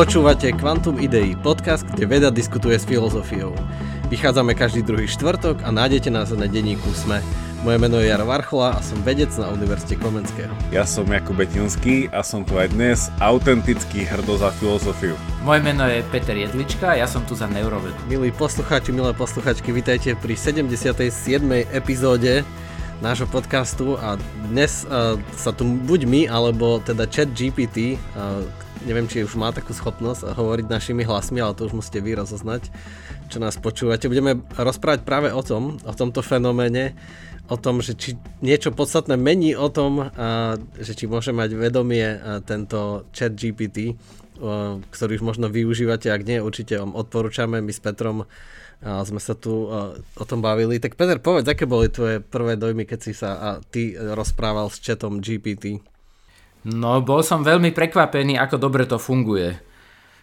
Počúvate Quantum Idei, podcast, kde veda diskutuje s filozofiou. Vychádzame každý druhý štvrtok a nájdete nás na denníku SME. Moje meno je Jaro Varchola a som vedec na Univerzite Komenského. Ja som Jakub Betinský a som tu aj dnes autentický hrdo za filozofiu. Moje meno je Peter Jedlička a ja som tu za neurovedu. Milí poslucháči, milé posluchačky, vitajte pri 77. epizóde nášho podcastu a dnes uh, sa tu buď my, alebo teda chat GPT, uh, neviem, či už má takú schopnosť hovoriť našimi hlasmi, ale to už musíte vy rozoznať čo nás počúvate. Budeme rozprávať práve o tom, o tomto fenoméne, o tom, že či niečo podstatné mení o tom, že či môže mať vedomie tento chat GPT, ktorý už možno využívate, ak nie, určite vám odporúčame. My s Petrom a sme sa tu o tom bavili. Tak Peter, povedz, aké boli tvoje prvé dojmy, keď si sa ty rozprával s chatom GPT? No, bol som veľmi prekvapený, ako dobre to funguje.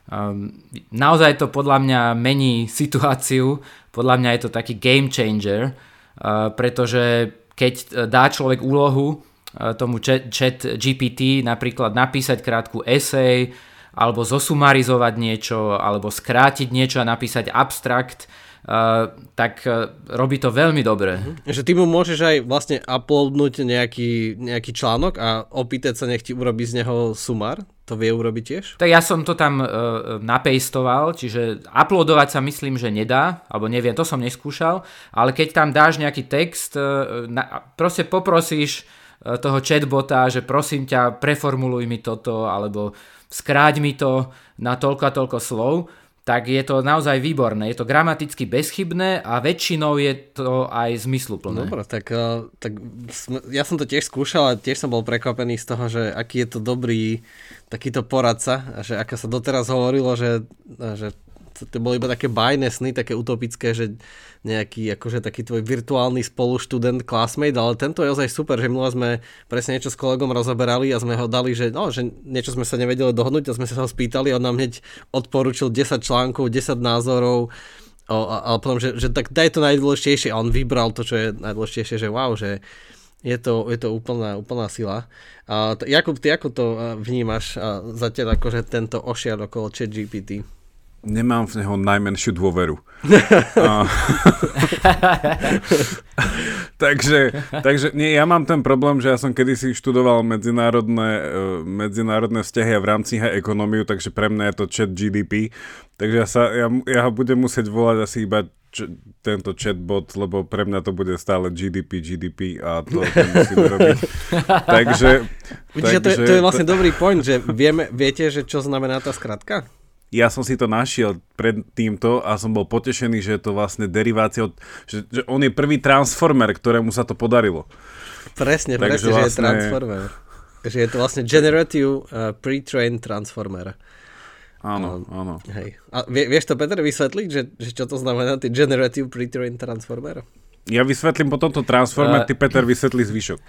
Um, naozaj to podľa mňa mení situáciu, podľa mňa je to taký game changer, uh, pretože keď e, dá človek úlohu uh, tomu chat, chat GPT napríklad napísať krátku esej, alebo zosumarizovať niečo, alebo skrátiť niečo a napísať abstrakt, tak uh, robí to veľmi dobre. Uh-huh. Že ty mu môžeš aj vlastne uploadnúť nejaký, nejaký článok a opýtať sa, nech ti urobí z neho sumár? To vie urobiť tiež? Tak ja som to tam uh, napejstoval, čiže uploadovať sa myslím, že nedá, alebo neviem, to som neskúšal, ale keď tam dáš nejaký text, uh, na, proste poprosíš uh, toho chatbota, že prosím ťa, preformuluj mi toto, alebo skráť mi to na toľko a toľko slov, tak je to naozaj výborné. Je to gramaticky bezchybné a väčšinou je to aj zmysluplné. Dobre, tak, eh, tak ja som to tiež skúšal a tiež som bol prekvapený z toho, že aký je to dobrý takýto poradca, že ako sa doteraz hovorilo, že, že to boli iba také bajné sny, také utopické, že nejaký akože taký tvoj virtuálny spoluštudent, classmate, ale tento je ozaj super, že minule sme presne niečo s kolegom rozoberali a sme ho dali, že, no, že niečo sme sa nevedeli dohodnúť a sme sa ho spýtali a on nám hneď odporučil 10 článkov, 10 názorov, o, ale potom, že, že tak daj to najdôležitejšie a on vybral to, čo je najdôležitejšie, že wow, že je to, je to úplná, úplná sila. A, Jakub, ty ako to vnímaš a zatiaľ akože tento ošiar okolo chat GPT? Nemám v neho najmenšiu dôveru. takže, takže nie, ja mám ten problém, že ja som kedysi študoval medzinárodné, e, medzinárodné vzťahy a v rámci aj ekonómiu, takže pre mňa je to chat GDP. Takže ja, sa, ja, ja ho budem musieť volať asi iba č- tento chatbot, lebo pre mňa to bude stále GDP, GDP a to, to musím robiť. takže, Vidíš, takže... To, je, to je vlastne dobrý point, že vieme, viete, že čo znamená tá skratka? Ja som si to našiel pred týmto a som bol potešený, že je to vlastne derivácia, od, že, že on je prvý transformer, ktorému sa to podarilo. Presne, Takže presne, vlastne... že je vlastne- transformer. Že je to vlastne generative uh, pre-trained transformer. Áno, um, áno. Hej. A vie, vieš to, Peter, vysvetliť, že, že čo to znamená, ty generative pre-trained transformer? Ja vysvetlím po tomto transformer, uh, ty Peter vysvetlí zvyšok.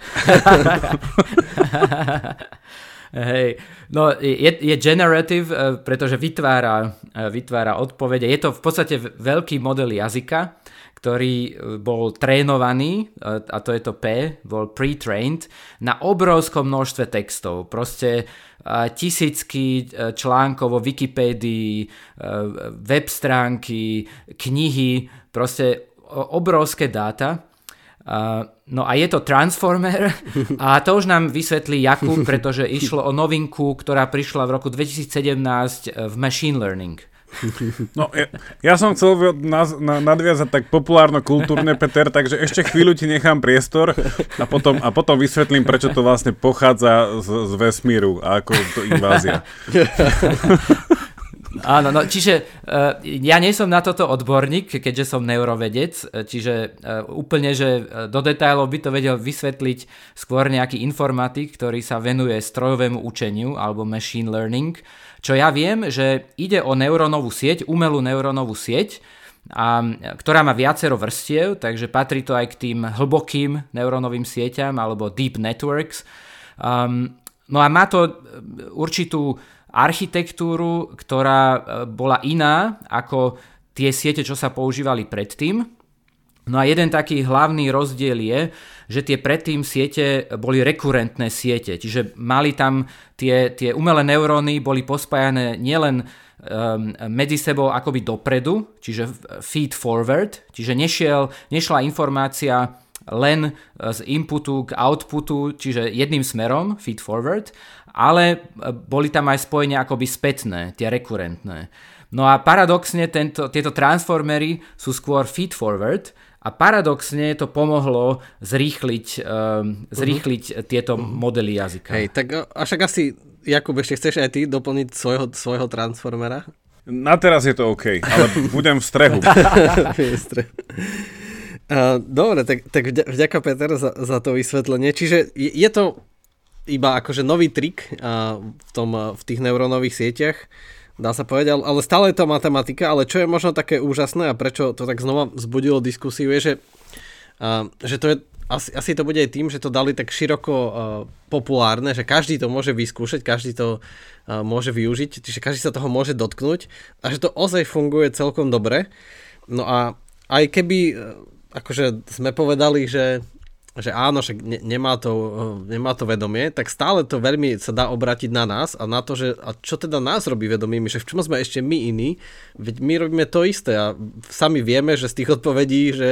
Hej, no je, je generative, eh, pretože vytvára, eh, vytvára odpovede. Je to v podstate veľký model jazyka, ktorý eh, bol trénovaný, a to je to P, bol pre-trained, na obrovskom množstve textov. Proste tisícky článkov vo Wikipédii, web stránky, knihy, proste obrovské dáta. No a je to Transformer a to už nám vysvetlí Jakub, pretože išlo o novinku, ktorá prišla v roku 2017 v Machine Learning. No, ja, ja som chcel na, na, nadviazať tak populárno-kultúrne, Peter, takže ešte chvíľu ti nechám priestor a potom, a potom vysvetlím, prečo to vlastne pochádza z, z vesmíru a ako to invázia. Áno, no čiže uh, ja nie som na toto odborník, keďže som neurovedec, eh, čiže uh, úplne, že do detailov by to vedel vysvetliť skôr nejaký informatik, ktorý sa venuje strojovému učeniu alebo machine learning. Čo ja viem, že ide o neurónovú sieť, umelú neurónovú sieť, a, ktorá má viacero vrstiev, takže patrí to aj k tým hlbokým neurónovým sieťam alebo deep networks. Um, no a má to určitú architektúru, ktorá e, bola iná ako tie siete, čo sa používali predtým. No a jeden taký hlavný rozdiel je, že tie predtým siete boli rekurentné siete, čiže mali tam tie, tie umelé neuróny, boli pospájané nielen um, medzi sebou akoby dopredu, čiže feed forward, čiže nešiel, nešla informácia len z inputu k outputu, čiže jedným smerom, feed forward, ale boli tam aj spojenia akoby spätné, tie rekurentné. No a paradoxne tento, tieto transformery sú skôr feed forward, a paradoxne to pomohlo zrýchliť, uh, zrýchliť uh-huh. tieto uh-huh. modely jazyka. Hej, tak a však asi, Jakub, ešte chceš aj ty doplniť svojho, svojho transformera? Na teraz je to OK, ale budem v strehu. Dobre, tak, tak vďaka Peter za, za to vysvetlenie. Čiže je, je to iba akože nový trik v, tom, v tých neurónových sieťach, dá sa povedať, ale stále je to matematika, ale čo je možno také úžasné a prečo to tak znova vzbudilo diskusiu je, že, že to je asi, asi to bude aj tým, že to dali tak široko uh, populárne, že každý to môže vyskúšať, každý to uh, môže využiť, čiže každý sa toho môže dotknúť a že to ozaj funguje celkom dobre. No a aj keby, uh, akože sme povedali, že že áno, že ne, nemá, to, nemá to vedomie, tak stále to veľmi sa dá obratiť na nás a na to, že a čo teda nás robí vedomými, že v čom sme ešte my iní, veď my robíme to isté a sami vieme, že z tých odpovedí, že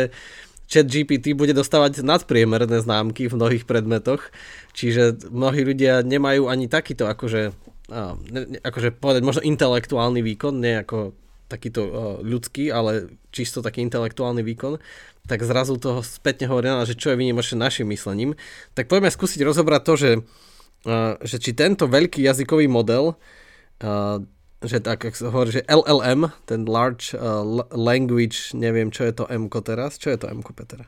chat GPT bude dostávať nadpriemerné známky v mnohých predmetoch, čiže mnohí ľudia nemajú ani takýto akože, akože povedať možno intelektuálny výkon, nie ako takýto ľudský, ale čisto taký intelektuálny výkon, tak zrazu toho spätne hovoria, že čo je vynimočné našim myslením. Tak poďme skúsiť rozobrať to, že, že či tento veľký jazykový model, že tak, ak sa hovorí, že LLM, ten Large Language, neviem, čo je to m teraz, čo je to m Peter?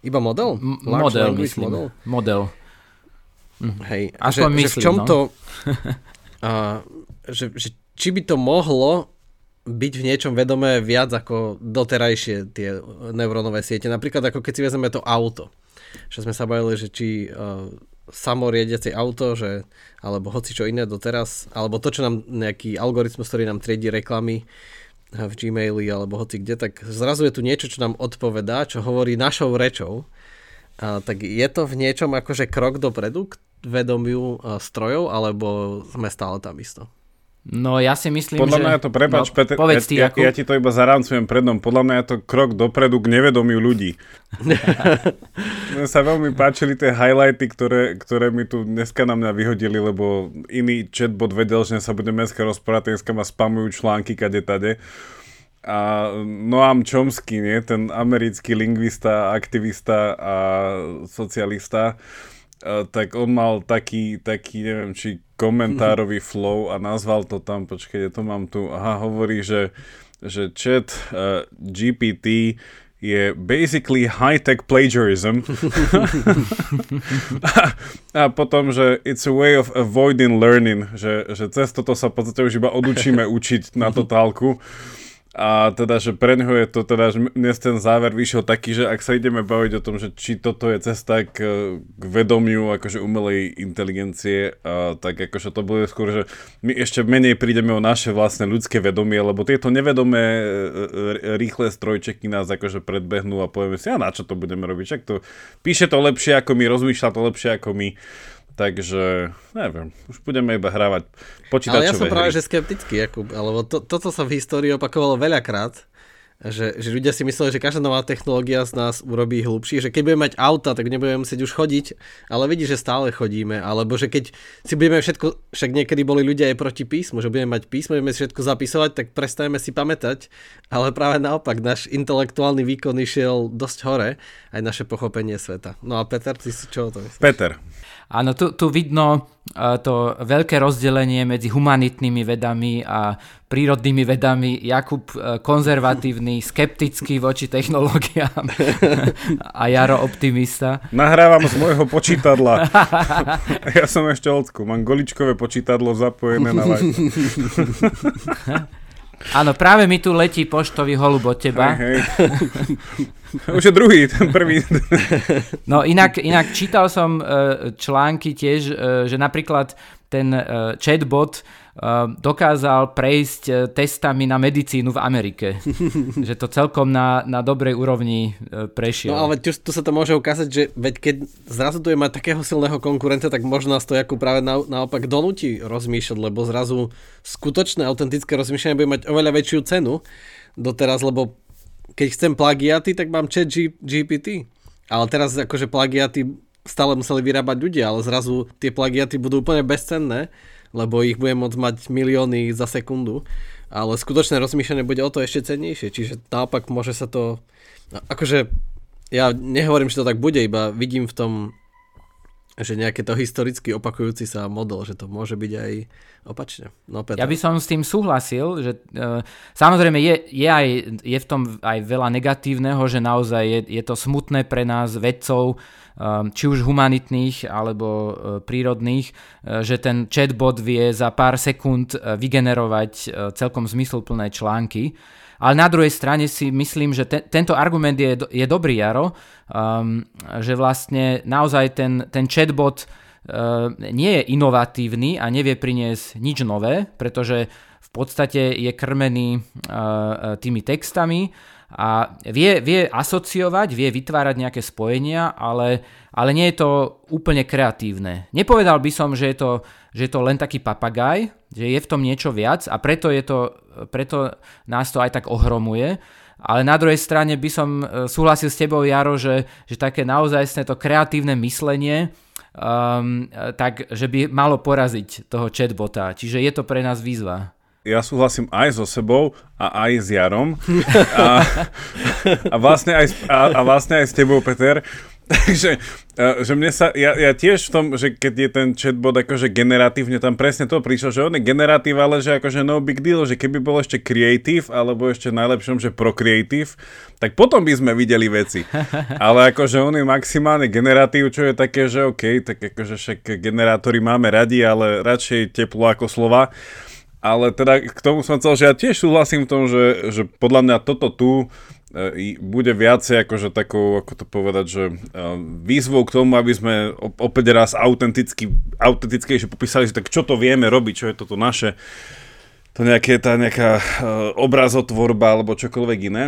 Iba model? Large model, Language myslím. Model? Model. Hm. Hej, a že, myslím, že v čom no? to... uh, že, že či by to mohlo byť v niečom vedomé viac ako doterajšie tie neurónové siete. Napríklad ako keď si vezmeme to auto. Že sme sa bavili, že či uh, samoriediace auto, že, alebo hoci čo iné doteraz, alebo to, čo nám nejaký algoritmus, ktorý nám triedí reklamy v Gmaili alebo hoci kde, tak zrazu je tu niečo, čo nám odpovedá, čo hovorí našou rečou. Uh, tak je to v niečom akože krok dopredu k vedomiu uh, strojov, alebo sme stále tam isto? No ja si myslím, Podľa že... mňa je to, prepač, no, Peter, povedz ty, ja, ja, ja ti to iba zarancujem prednom, podľa mňa je to krok dopredu k nevedomiu ľudí. Mne sa veľmi páčili tie highlighty, ktoré, ktoré mi tu dneska na mňa vyhodili, lebo iný chatbot vedel, že sa budeme dneska rozprávať, dneska ma spamujú články kade tade. A Noam Chomsky, nie? ten americký lingvista, aktivista a socialista, tak on mal taký, taký, neviem, či komentárový flow a nazval to tam, počkajte, to mám tu, aha, hovorí, že, že chat uh, GPT je basically high-tech plagiarism. a, a potom, že it's a way of avoiding learning, že, že cez toto sa v podstate už iba odučíme učiť na totálku. A teda, že pre neho je to teda, že dnes ten záver vyšiel taký, že ak sa ideme baviť o tom, že či toto je cesta k, k vedomiu akože umelej inteligencie, a, tak akože to bude skôr, že my ešte menej prídeme o naše vlastné ľudské vedomie, lebo tieto nevedomé e, e, rýchle strojčeky nás akože predbehnú a povieme si, a na čo to budeme robiť, však to píše to lepšie ako my, rozmýšľa to lepšie ako my. Takže, neviem, už budeme iba hrávať počítačové Ale ja som hry. práve že skeptický, Jakub, lebo to, toto sa v histórii opakovalo veľakrát, že, že ľudia si mysleli, že každá nová technológia z nás urobí hlubší, že keď budeme mať auta, tak nebudeme musieť už chodiť, ale vidíš, že stále chodíme, alebo že keď si budeme všetko, však niekedy boli ľudia aj proti písmu, že budeme mať písmo, budeme si všetko zapisovať, tak prestaneme si pamätať, ale práve naopak, náš intelektuálny výkon išiel dosť hore, aj naše pochopenie sveta. No a Peter, ty si čo o to myslíš? Peter, Áno, tu, tu vidno uh, to veľké rozdelenie medzi humanitnými vedami a prírodnými vedami. Jakub uh, konzervatívny, skeptický voči technológiám a Jaro optimista. Nahrávam z môjho počítadla. ja som ešte oldku, mám goličkové počítadlo zapojené na live. Áno, práve mi tu letí poštový holub od teba. Hej, hej. Už je druhý, ten prvý. No inak, inak čítal som uh, články tiež, uh, že napríklad ten uh, chatbot dokázal prejsť e, testami na medicínu v Amerike. že to celkom na, na dobrej úrovni e, prešiel. No ale tu, tu sa to môže ukázať, že veď keď zrazu tu je mať takého silného konkurenta, tak možno nás to ako práve na, naopak donúti rozmýšľať, lebo zrazu skutočné, autentické rozmýšľanie bude mať oveľa väčšiu cenu doteraz, lebo keď chcem plagiaty, tak mám chat G, GPT. Ale teraz akože plagiaty stále museli vyrábať ľudia, ale zrazu tie plagiaty budú úplne bezcenné lebo ich budem môcť mať milióny za sekundu, ale skutočné rozmýšľanie bude o to ešte cennejšie, čiže naopak môže sa to, akože ja nehovorím, že to tak bude, iba vidím v tom, že nejaké to historicky opakujúci sa model, že to môže byť aj opačne. No, Petra. Ja by som s tým súhlasil, že e, samozrejme je, je, aj, je v tom aj veľa negatívneho, že naozaj je, je to smutné pre nás vedcov, Ehm, či už humanitných alebo e, prírodných, e, že ten chatbot vie za pár sekúnd e, vygenerovať celkom zmysluplné články. Ale na druhej strane si myslím, že te, tento argument je, je dobrý, Jaro, um, že vlastne naozaj ten, ten chatbot uh, nie je inovatívny a nevie priniesť nič nové, pretože v podstate je krmený uh, tými textami a vie, vie asociovať, vie vytvárať nejaké spojenia, ale, ale nie je to úplne kreatívne. Nepovedal by som, že je to, že je to len taký papagaj, že je v tom niečo viac a preto, je to, preto nás to aj tak ohromuje. Ale na druhej strane by som e, súhlasil s tebou, Jaro, že, že také naozaj to kreatívne myslenie, um, tak že by malo poraziť toho chatbota. Čiže je to pre nás výzva ja súhlasím aj so sebou a aj s Jarom. A, a, vlastne, aj, a, a vlastne aj s tebou, Peter. Takže, že mne sa, ja, ja tiež v tom, že keď je ten chatbot akože generatívne, tam presne to prišlo, že on je generatív, ale že akože no big deal, že keby bol ešte creative, alebo ešte najlepšom, že procreative, tak potom by sme videli veci. Ale akože on je maximálne generatív, čo je také, že OK, tak akože však generátory máme radi, ale radšej teplo ako slova. Ale teda k tomu som chcel, že ja tiež súhlasím v tom, že, že podľa mňa toto tu e, bude viacej akože takou, ako to povedať, že e, výzvou k tomu, aby sme opäť raz autenticky, autentickejšie popísali, že tak čo to vieme robiť, čo je toto naše, to nejaké, tá nejaká e, obrazotvorba alebo čokoľvek iné.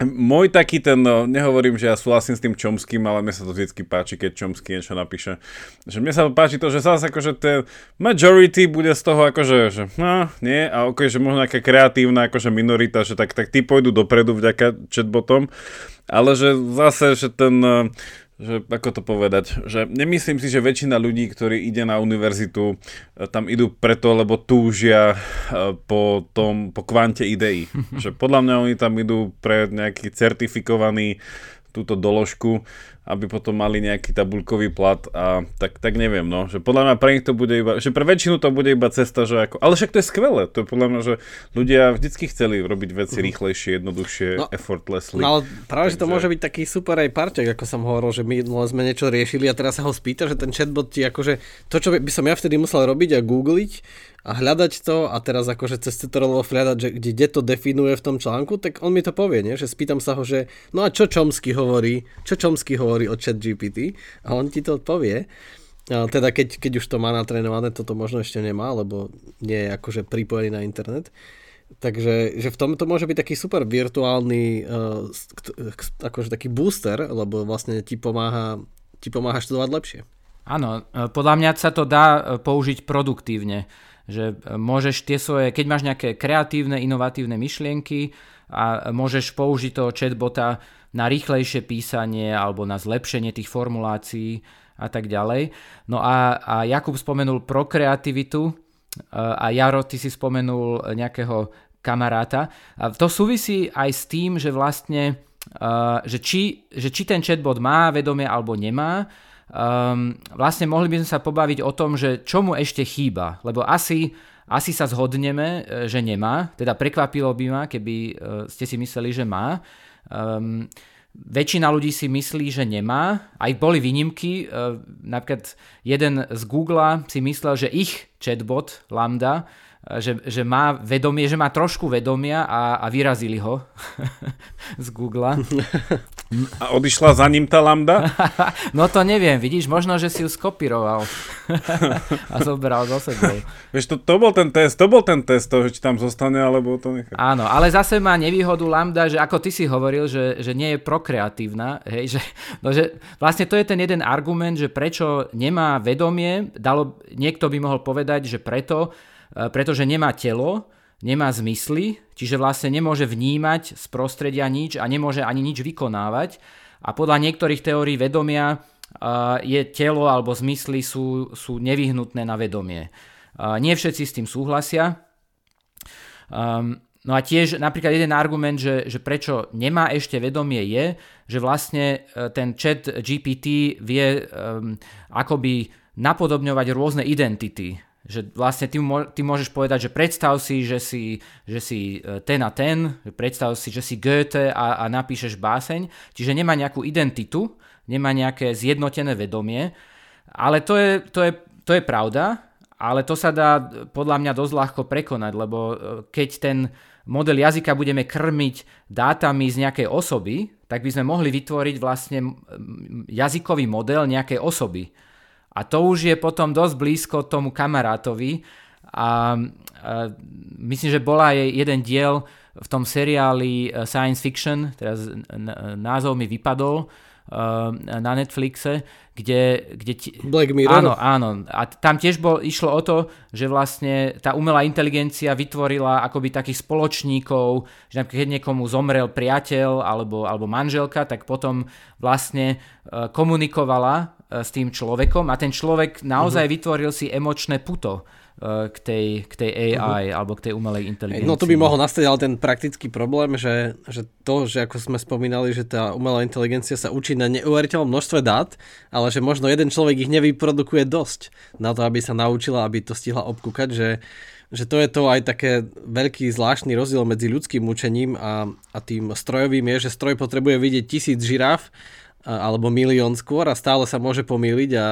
Môj taký ten, no, nehovorím, že ja súhlasím s tým Čomským, ale mne sa to vždy páči, keď Čomský niečo napíše. Že mne sa páči to, že zase akože ten majority bude z toho akože, že no, nie, a ok, že možno nejaká kreatívna akože minorita, že tak, tak tí pôjdu dopredu vďaka chatbotom, ale že zase, že ten, že ako to povedať, že nemyslím si, že väčšina ľudí, ktorí ide na univerzitu, e, tam idú preto, lebo túžia e, po tom, po kvante ideí. že podľa mňa oni tam idú pre nejaký certifikovaný túto doložku aby potom mali nejaký tabulkový plat a tak, tak neviem, no, že podľa mňa pre nich to bude iba, že pre väčšinu to bude iba cesta, že ako, ale však to je skvelé, to je podľa mňa, že ľudia vždycky chceli robiť veci uh-huh. rýchlejšie, jednoduchšie, no, effortlessly. No ale práve, Takže... že to môže byť taký super aj parťak, ako som hovoril, že my no, sme niečo riešili a teraz sa ho spýta, že ten chatbot ti akože, to čo by som ja vtedy musel robiť a googliť, a hľadať to a teraz akože cez Ctrl hľadať, že kde, kde to definuje v tom článku, tak on mi to povie, nie? že spýtam sa ho, že no a čo Čomsky hovorí, čo Čomsky hovorí o chat GPT a on ti to povie. A teda keď, keď už to má natrénované, toto možno ešte nemá, lebo nie je akože pripojený na internet. Takže že v tom to môže byť taký super virtuálny uh, akože taký booster, lebo vlastne ti pomáha, ti pomáha študovať lepšie. Áno, e, podľa mňa sa to dá e, použiť produktívne že môžeš tie svoje, keď máš nejaké kreatívne, inovatívne myšlienky a môžeš použiť toho chatbota na rýchlejšie písanie alebo na zlepšenie tých formulácií a tak ďalej. No a, a Jakub spomenul pro kreativitu a Jaro, ty si spomenul nejakého kamaráta. A to súvisí aj s tým, že vlastne, že či, že či ten chatbot má vedomie alebo nemá, um, vlastne mohli by sme sa pobaviť o tom, že čo mu ešte chýba, lebo asi, asi sa zhodneme, e, že nemá, teda prekvapilo by ma, keby uh, ste si mysleli, že má. Um, väčšina ľudí si myslí, že nemá, aj boli výnimky, uh, napríklad jeden z Google si myslel, že ich chatbot Lambda že, že má vedomie, že má trošku vedomia a, a vyrazili ho z Google. A odišla za ním tá lambda? no to neviem, vidíš, možno, že si ju skopíroval a zobral do sebou. Vieš, to, to bol ten test, to bol ten test toho, či tam zostane, alebo to nechá. Áno, ale zase má nevýhodu lambda, že ako ty si hovoril, že, že nie je prokreatívna, hej, že, no, že vlastne to je ten jeden argument, že prečo nemá vedomie, dalo, niekto by mohol povedať, že preto, pretože nemá telo, nemá zmysly, čiže vlastne nemôže vnímať z prostredia nič a nemôže ani nič vykonávať. A podľa niektorých teórií vedomia je telo alebo zmysly sú, sú nevyhnutné na vedomie. Nie všetci s tým súhlasia. No a tiež napríklad jeden argument, že, že prečo nemá ešte vedomie je, že vlastne e, ten chat GPT vie um, akoby napodobňovať rôzne identity že vlastne ty, ty môžeš povedať, že predstav si, že si, že si e, ten a ten, predstav si, že si Goethe a, a napíšeš báseň, čiže nemá nejakú identitu, nemá nejaké zjednotené vedomie, ale to je, to je, to je pravda, ale to sa dá podľa mňa dosť ľahko prekonať, lebo e, keď ten model jazyka budeme krmiť dátami z nejakej osoby, tak by sme mohli vytvoriť vlastne jazykový model nejakej osoby a to už je potom dosť blízko tomu kamarátovi a, a myslím, že bola aj jeden diel v tom seriáli eh, Science Fiction, teraz názov mi vypadol, eh, na Netflixe, kde... kde ti... Black Mirror? Áno, áno. A tam tiež bol, išlo o to, že vlastne tá umelá inteligencia vytvorila akoby takých spoločníkov, že keď niekomu zomrel priateľ alebo, alebo manželka, tak potom vlastne eh, komunikovala E, s tým človekom a ten človek naozaj uh-huh. vytvoril si emočné puto e, k tej, k tej AI uh-huh. Mhm. alebo k tej umelej inteligencii. No to by mohol nastať ale ten praktický problém, že, že to, že ako sme spomínali, že tá umelá inteligencia sa učí na neuveriteľnom množstve dát, ale že možno jeden človek ich nevyprodukuje dosť na to, aby sa naučila, aby to stihla obkúkať, že, že to je to aj také veľký zvláštny rozdiel medzi ľudským učením a, a tým strojovým je, že stroj potrebuje vidieť tisíc žiraf alebo milión skôr a stále sa môže pomýliť a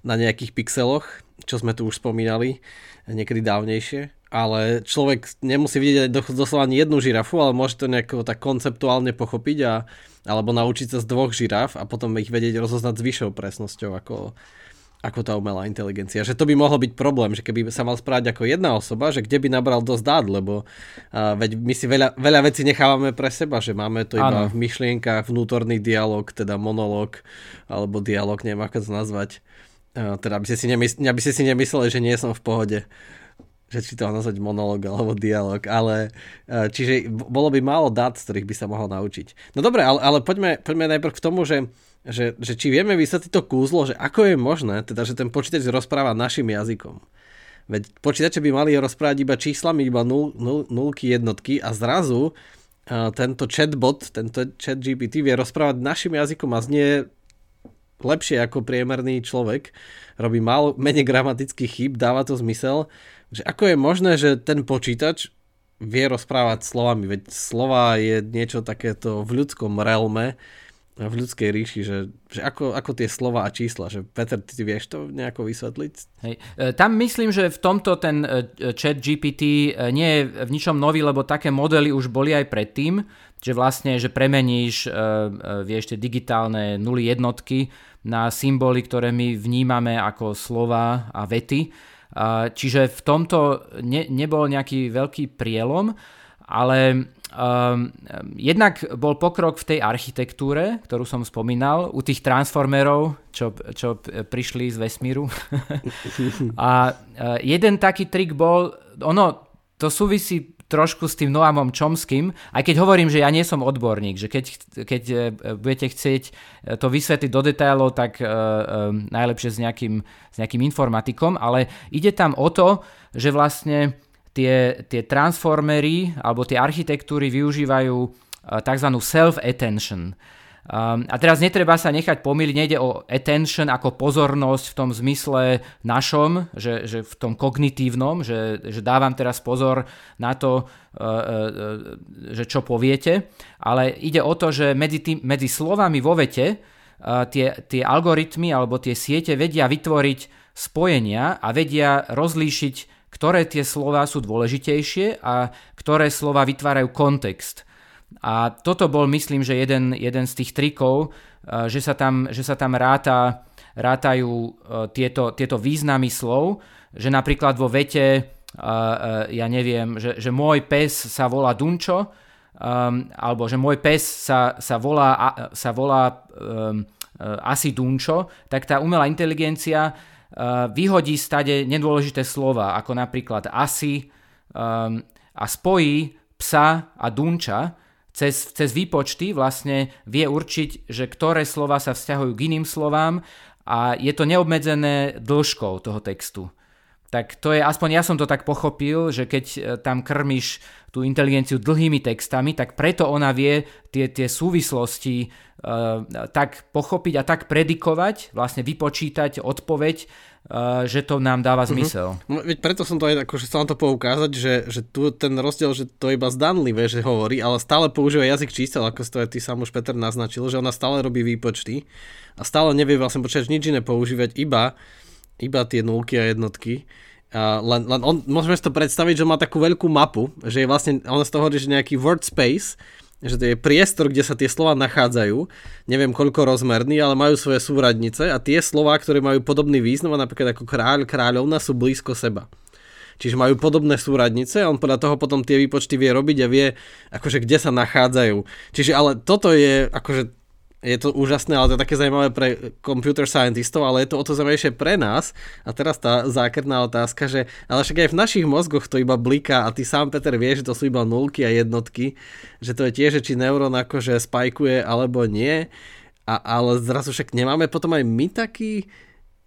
na nejakých pixeloch, čo sme tu už spomínali niekedy dávnejšie. Ale človek nemusí vidieť doslova ani jednu žirafu, ale môže to nejako tak konceptuálne pochopiť a, alebo naučiť sa z dvoch žiraf a potom ich vedieť rozoznať s vyššou presnosťou ako, ako tá umelá inteligencia. Že to by mohol byť problém, že keby sa mal správať ako jedna osoba, že kde by nabral dosť dát, lebo uh, veď my si veľa, veľa vecí nechávame pre seba, že máme to iba ano. v myšlienkach, vnútorný dialog, teda monológ, alebo dialog, neviem ako to nazvať. Uh, teda aby ste, si nemysl- aby ste si nemysleli, že nie som v pohode že či to nazvať monológ alebo dialog, ale čiže bolo by málo dát, z ktorých by sa mohol naučiť. No dobre, ale, ale poďme, poďme najprv k tomu, že že, že či vieme vysvetliť to kúzlo, že ako je možné, teda, že ten počítač rozpráva našim jazykom. Veď počítače by mali rozprávať iba číslami, iba nul, nul, nulky, jednotky a zrazu uh, tento chatbot, tento chat GPT vie rozprávať našim jazykom a znie lepšie ako priemerný človek, robí málo, menej gramatických chyb, dáva to zmysel, že ako je možné, že ten počítač vie rozprávať slovami, veď slova je niečo takéto v ľudskom realme, v ľudskej ríši, že, že ako, ako tie slova a čísla, že Peter, ty, vieš to nejako vysvetliť? Hej. E, tam myslím, že v tomto ten e, chat GPT e, nie je v ničom nový, lebo také modely už boli aj predtým, že vlastne, že premeníš vieš, tie digitálne nuly jednotky na symboly, ktoré my vnímame ako slova a vety. Čiže v tomto ne, nebol nejaký veľký prielom, ale Um, jednak bol pokrok v tej architektúre, ktorú som spomínal, u tých transformerov, čo, čo prišli z vesmíru. a uh, jeden taký trik bol, ono, to súvisí trošku s tým Noamom Čomským, aj keď hovorím, že ja nie som odborník, že keď, keď uh, budete chcieť uh, to vysvetliť do detailov, tak uh, uh, najlepšie s nejakým, s nejakým informatikom, ale ide tam o to, že vlastne tie, tie transformery alebo tie architektúry využívajú eh, tzv. self-attention. Um, a teraz netreba sa nechať pomýliť, nejde o attention ako pozornosť v tom zmysle našom, že, že v tom kognitívnom, že, že dávam teraz pozor na to, uh, uh, že čo poviete, ale ide o to, že medzi, tým, medzi slovami vo vete uh, tie, tie algoritmy alebo tie siete vedia vytvoriť spojenia a vedia rozlíšiť ktoré tie slova sú dôležitejšie a ktoré slova vytvárajú kontext. A toto bol, myslím, že jeden, jeden z tých trikov, že sa tam, že sa tam ráta, rátajú tieto, tieto významy slov, že napríklad vo vete, ja neviem, že, že môj pes sa volá Dunčo, alebo že môj pes sa, sa volá, sa volá um, asi Dunčo, tak tá umelá inteligencia vyhodí stade nedôležité slova, ako napríklad asi um, a spojí psa a Dunča, cez, cez výpočty vlastne vie určiť, že ktoré slova sa vzťahujú k iným slovám a je to neobmedzené dĺžkou toho textu. Tak to je, aspoň ja som to tak pochopil, že keď e, tam krmiš tú inteligenciu dlhými textami, tak preto ona vie tie, tie súvislosti uh, tak pochopiť a tak predikovať, vlastne vypočítať odpoveď, uh, že to nám dáva mhm. zmysel. Uh-huh. No, veď preto som to aj akože chcel to poukázať, že, že tu ten rozdiel, že to iba zdanlivé, že hovorí, ale stále používa jazyk čísel, ako to aj ty sám už Peter naznačil, že ona stále robí výpočty a stále nevie vlastne počítať nič iné používať, iba, iba tie nulky a jednotky. Uh, len, len on, môžeme si to predstaviť, že má takú veľkú mapu, že je vlastne, on z toho hovorí, že nejaký word space, že to je priestor, kde sa tie slova nachádzajú, neviem koľko rozmerný, ale majú svoje súradnice a tie slova, ktoré majú podobný význam, napríklad ako kráľ, kráľovna, sú blízko seba. Čiže majú podobné súradnice a on podľa toho potom tie výpočty vie robiť a vie, akože kde sa nachádzajú. Čiže ale toto je akože je to úžasné, ale to je také zaujímavé pre computer scientistov, ale je to o to zaujímavejšie pre nás. A teraz tá zákerná otázka, že ale však aj v našich mozgoch to iba bliká a ty sám, Peter, vieš, že to sú iba nulky a jednotky, že to je tiež, či neurón akože spajkuje alebo nie. A, ale zrazu však nemáme potom aj my taký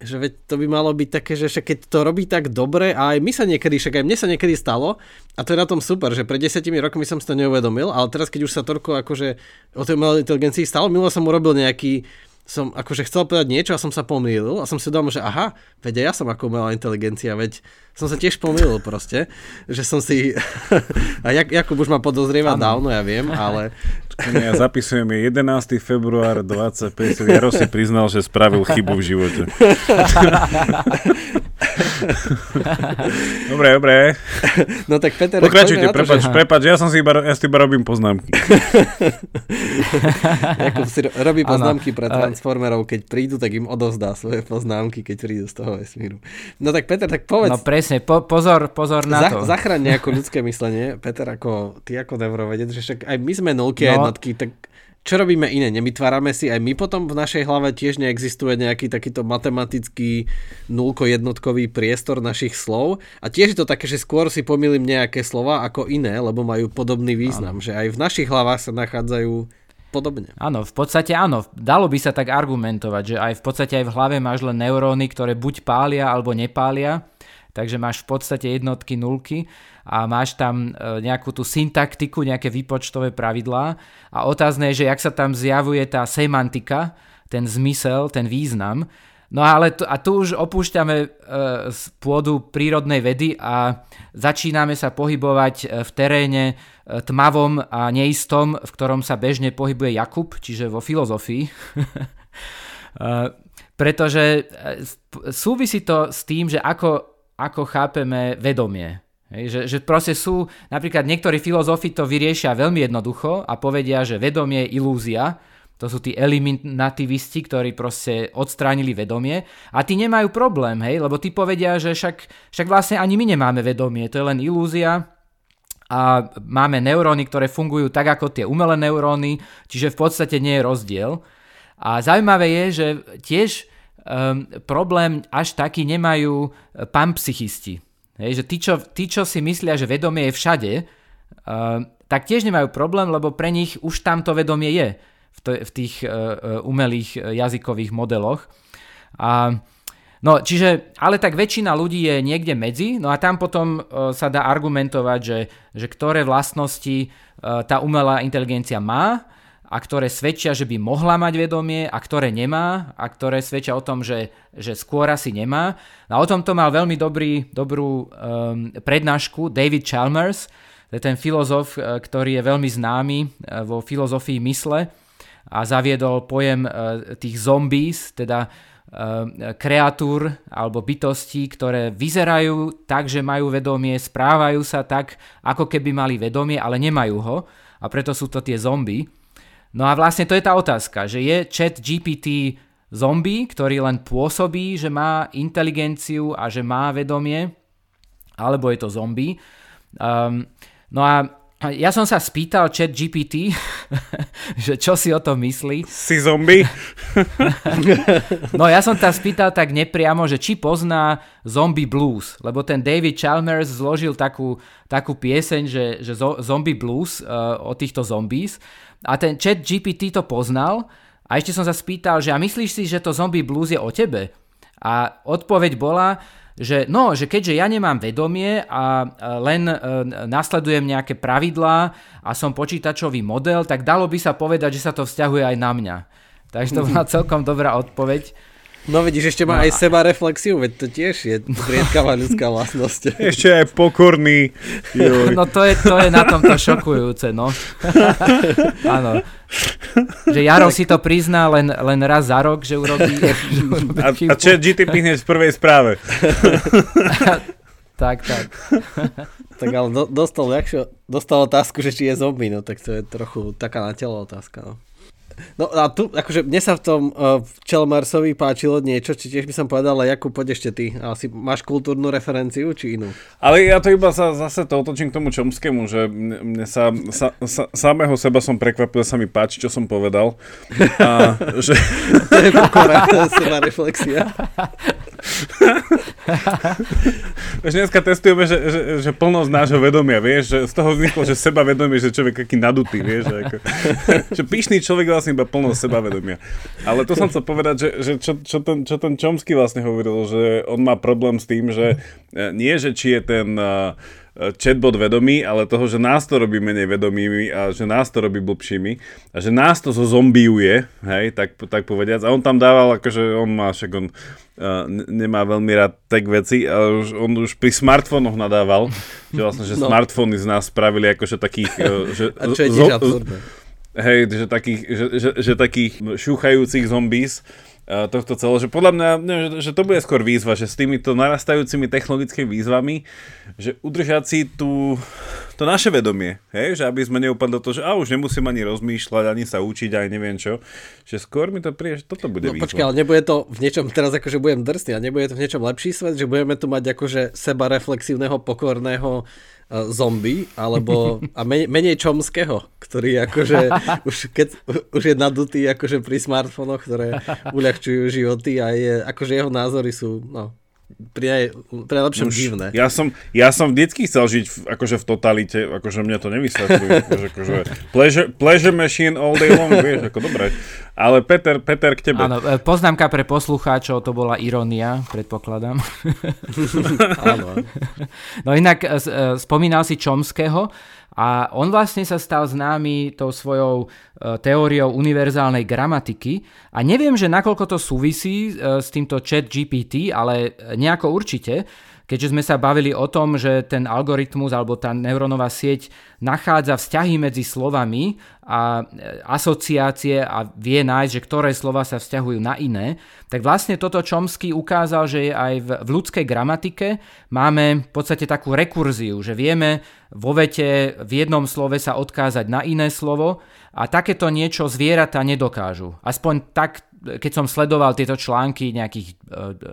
že veď to by malo byť také, že však keď to robí tak dobre a aj my sa niekedy, však aj mne sa niekedy stalo a to je na tom super, že pred desetimi rokmi som si to neuvedomil, ale teraz keď už sa toľko akože o tej umelej inteligencii stalo, milo som urobil nejaký som akože chcel povedať niečo a som sa pomýlil a som si uvedomil, že aha, veď ja som ako umelá inteligencia, veď som sa tiež pomýlil proste, že som si, a Jak, Jakub už ma podozrieva dávno, ja viem, ale... Ja zapisujem, je 11. február 25, Jaro si priznal, že spravil chybu v živote. dobre, dobre. No tak Peter... Pokračujte, prepač, že... prepač, ja som si iba, ja si iba robím poznámky. Jakub si robí poznámky ano. pre Transformerov, keď prídu, tak im odovzdá svoje poznámky, keď prídu z toho vesmíru. No tak Peter, tak povedz... No presne, po, pozor, pozor na to. Zachraň nejaké ľudské myslenie, Peter, ako ty ako neurovedec, že však aj my sme nulky no. a jednotky, tak čo robíme iné? Nevytvárame si aj my potom v našej hlave tiež neexistuje nejaký takýto matematický nulko-jednotkový priestor našich slov a tiež je to také, že skôr si pomýlim nejaké slova ako iné, lebo majú podobný význam, ano. že aj v našich hlavách sa nachádzajú podobne. Áno, v podstate áno, dalo by sa tak argumentovať, že aj v podstate aj v hlave máš len neuróny, ktoré buď pália alebo nepália takže máš v podstate jednotky, nulky a máš tam e, nejakú tú syntaktiku, nejaké výpočtové pravidlá a otázne je, že jak sa tam zjavuje tá semantika, ten zmysel, ten význam. No ale tu, a tu už opúšťame e, z pôdu prírodnej vedy a začíname sa pohybovať e, v teréne tmavom a neistom, v ktorom sa bežne pohybuje Jakub, čiže vo filozofii. Pretože súvisí to s tým, že ako ako chápeme vedomie. Že, že proste sú, napríklad niektorí filozofi to vyriešia veľmi jednoducho a povedia, že vedomie je ilúzia, to sú tí eliminativisti, ktorí proste odstránili vedomie. A tí nemajú problém, hej, lebo tí povedia, že však, však vlastne ani my nemáme vedomie, to je len ilúzia. A máme neuróny, ktoré fungujú tak ako tie umelé neuróny, čiže v podstate nie je rozdiel. A zaujímavé je, že tiež um, problém až taký nemajú eh, panpsychisti. Hej, že tí čo, tí, čo si myslia, že vedomie je všade, uh, tak tiež nemajú problém, lebo pre nich už tamto vedomie je v, to, v tých uh, umelých jazykových modeloch. A, no, čiže, ale tak väčšina ľudí je niekde medzi, no a tam potom sa dá argumentovať, že, že ktoré vlastnosti tá umelá inteligencia má a ktoré svedčia, že by mohla mať vedomie a ktoré nemá a ktoré svedčia o tom, že, že skôr asi nemá. A o tomto mal veľmi dobrý, dobrú um, prednášku David Chalmers, to je ten filozof, ktorý je veľmi známy vo filozofii mysle a zaviedol pojem tých zombies, teda kreatúr alebo bytostí, ktoré vyzerajú tak, že majú vedomie, správajú sa tak, ako keby mali vedomie, ale nemajú ho a preto sú to tie zombie. No a vlastne to je tá otázka, že je chat GPT zombie, ktorý len pôsobí, že má inteligenciu a že má vedomie, alebo je to zombie. Um, no a ja som sa spýtal chat GPT, že čo si o tom myslí. Si zombie? no ja som sa spýtal tak nepriamo, že či pozná zombie blues, lebo ten David Chalmers zložil takú, takú pieseň, že, že zombie blues uh, o týchto zombies a ten chat GPT to poznal a ešte som sa spýtal, že a myslíš si, že to zombie blues je o tebe? A odpoveď bola, že no, že keďže ja nemám vedomie a len e, nasledujem nejaké pravidlá a som počítačový model, tak dalo by sa povedať, že sa to vzťahuje aj na mňa. Takže to bola celkom dobrá odpoveď. No vidíš, ešte má no. aj seba reflexiu, veď to tiež je zriedkavá ľudská vlastnosť. Ešte aj pokorný. Joj. No to je, to je na tomto šokujúce, no. Áno. Že Jaro si to prizná len, len raz za rok, že urobí... Že urobí a, a čo GTP hneď v prvej správe. tak, tak. tak ale do, dostal, dostal otázku, že či je zombie, no tak to je trochu taká na telo otázka, no. No a tu, akože mne sa v tom uh, Chalmersovi páčilo niečo, či tiež by som povedal, ale Jakub, poď ešte ty. Asi máš kultúrnu referenciu, či inú? Ale ja to iba sa, zase to otočím k tomu Čomskému, že mne sa, sa, sa, samého seba som prekvapil, sa mi páči, čo som povedal. A, že... to je pokora, reflexia. Už dneska testujeme, že, že, že plnosť nášho vedomia, vieš, že z toho vzniklo, že seba vedomie, že človek aký nadutý, vieš, že, ako, že pyšný človek vlastne iba plnosť sebavedomia. Ale to som chcel povedať, že, že čo, čo, ten, čo ten Chomsky vlastne hovoril, že on má problém s tým, že e, nie, že či je ten uh, chatbot vedomý, ale toho, že nás to robí menej vedomými a že nás to robí blbšími a že nás to zo zombiuje, hej, tak, tak povediac. A on tam dával, akože on má, však on uh, nemá veľmi rád tak veci, ale už, on už pri smartfónoch nadával, že vlastne, že no. smartfóny z nás spravili akože takých... Uh, že, a čo je tiež zo, absurdné. Hej, že takých, že, že, že takých šúchajúcich zombies, tohto celého, že podľa mňa, neviem, že, že to bude skôr výzva, že s týmito narastajúcimi technologickými výzvami, že udržať si tú, to naše vedomie, hej? že aby sme neupadli do toho, že a už nemusím ani rozmýšľať, ani sa učiť, aj neviem čo, že skôr mi to príde, že toto bude no, výzva. Počkaj, ale nebude to v niečom, teraz akože budem drsný, a nebude to v niečom lepší svet, že budeme tu mať akože seba reflexívneho, pokorného zombie, alebo a menej, menej čomského, ktorý akože už, keď, už je nadutý akože pri smartfónoch, ktoré uľahčujú životy a je, akože jeho názory sú, no, pri, pri najlepšom Už, divné. Ja som, ja som vždycky chcel žiť v, akože v totalite, akože mňa to nevysvetľuje. akože, akože pleasure, pleasure machine all day long, vieš, ako dobre. Ale Peter, Peter k tebe. Áno, e, poznámka pre poslucháčov, to bola irónia, predpokladám. Áno. no inak e, e, spomínal si Čomského a on vlastne sa stal známy tou svojou teóriou univerzálnej gramatiky. A neviem, že nakoľko to súvisí s týmto chat GPT, ale nejako určite, keďže sme sa bavili o tom, že ten algoritmus alebo tá neurónová sieť nachádza vzťahy medzi slovami a e, asociácie a vie nájsť, že ktoré slova sa vzťahujú na iné, tak vlastne toto Chomsky ukázal, že aj v, v ľudskej gramatike máme v podstate takú rekurziu, že vieme vo vete v jednom slove sa odkázať na iné slovo a takéto niečo zvieratá nedokážu. Aspoň tak, keď som sledoval tieto články nejakých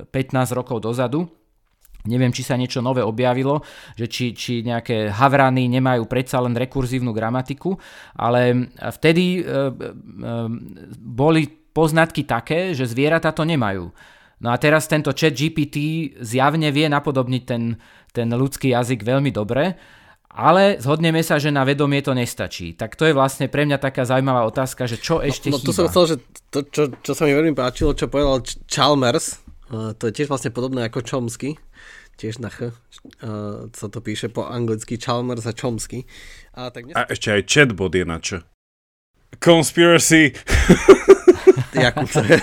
15 e, rokov dozadu, Neviem, či sa niečo nové objavilo, že či, či nejaké havrany nemajú predsa len rekurzívnu gramatiku, ale vtedy e, e, boli poznatky také, že zvieratá to nemajú. No a teraz tento chat GPT zjavne vie napodobniť ten, ten ľudský jazyk veľmi dobre, ale zhodneme sa, že na vedomie to nestačí. Tak to je vlastne pre mňa taká zaujímavá otázka, že čo ešte no, no tu som chcel, že to, čo, čo sa mi veľmi páčilo, čo povedal Chalmers, e, to je tiež vlastne podobné ako Chomsky, tiež na uh, sa to píše po anglicky Chalmers a Chomsky. A, tak dnes... a ešte aj chatbot je na Č. Conspiracy. Jakub sa...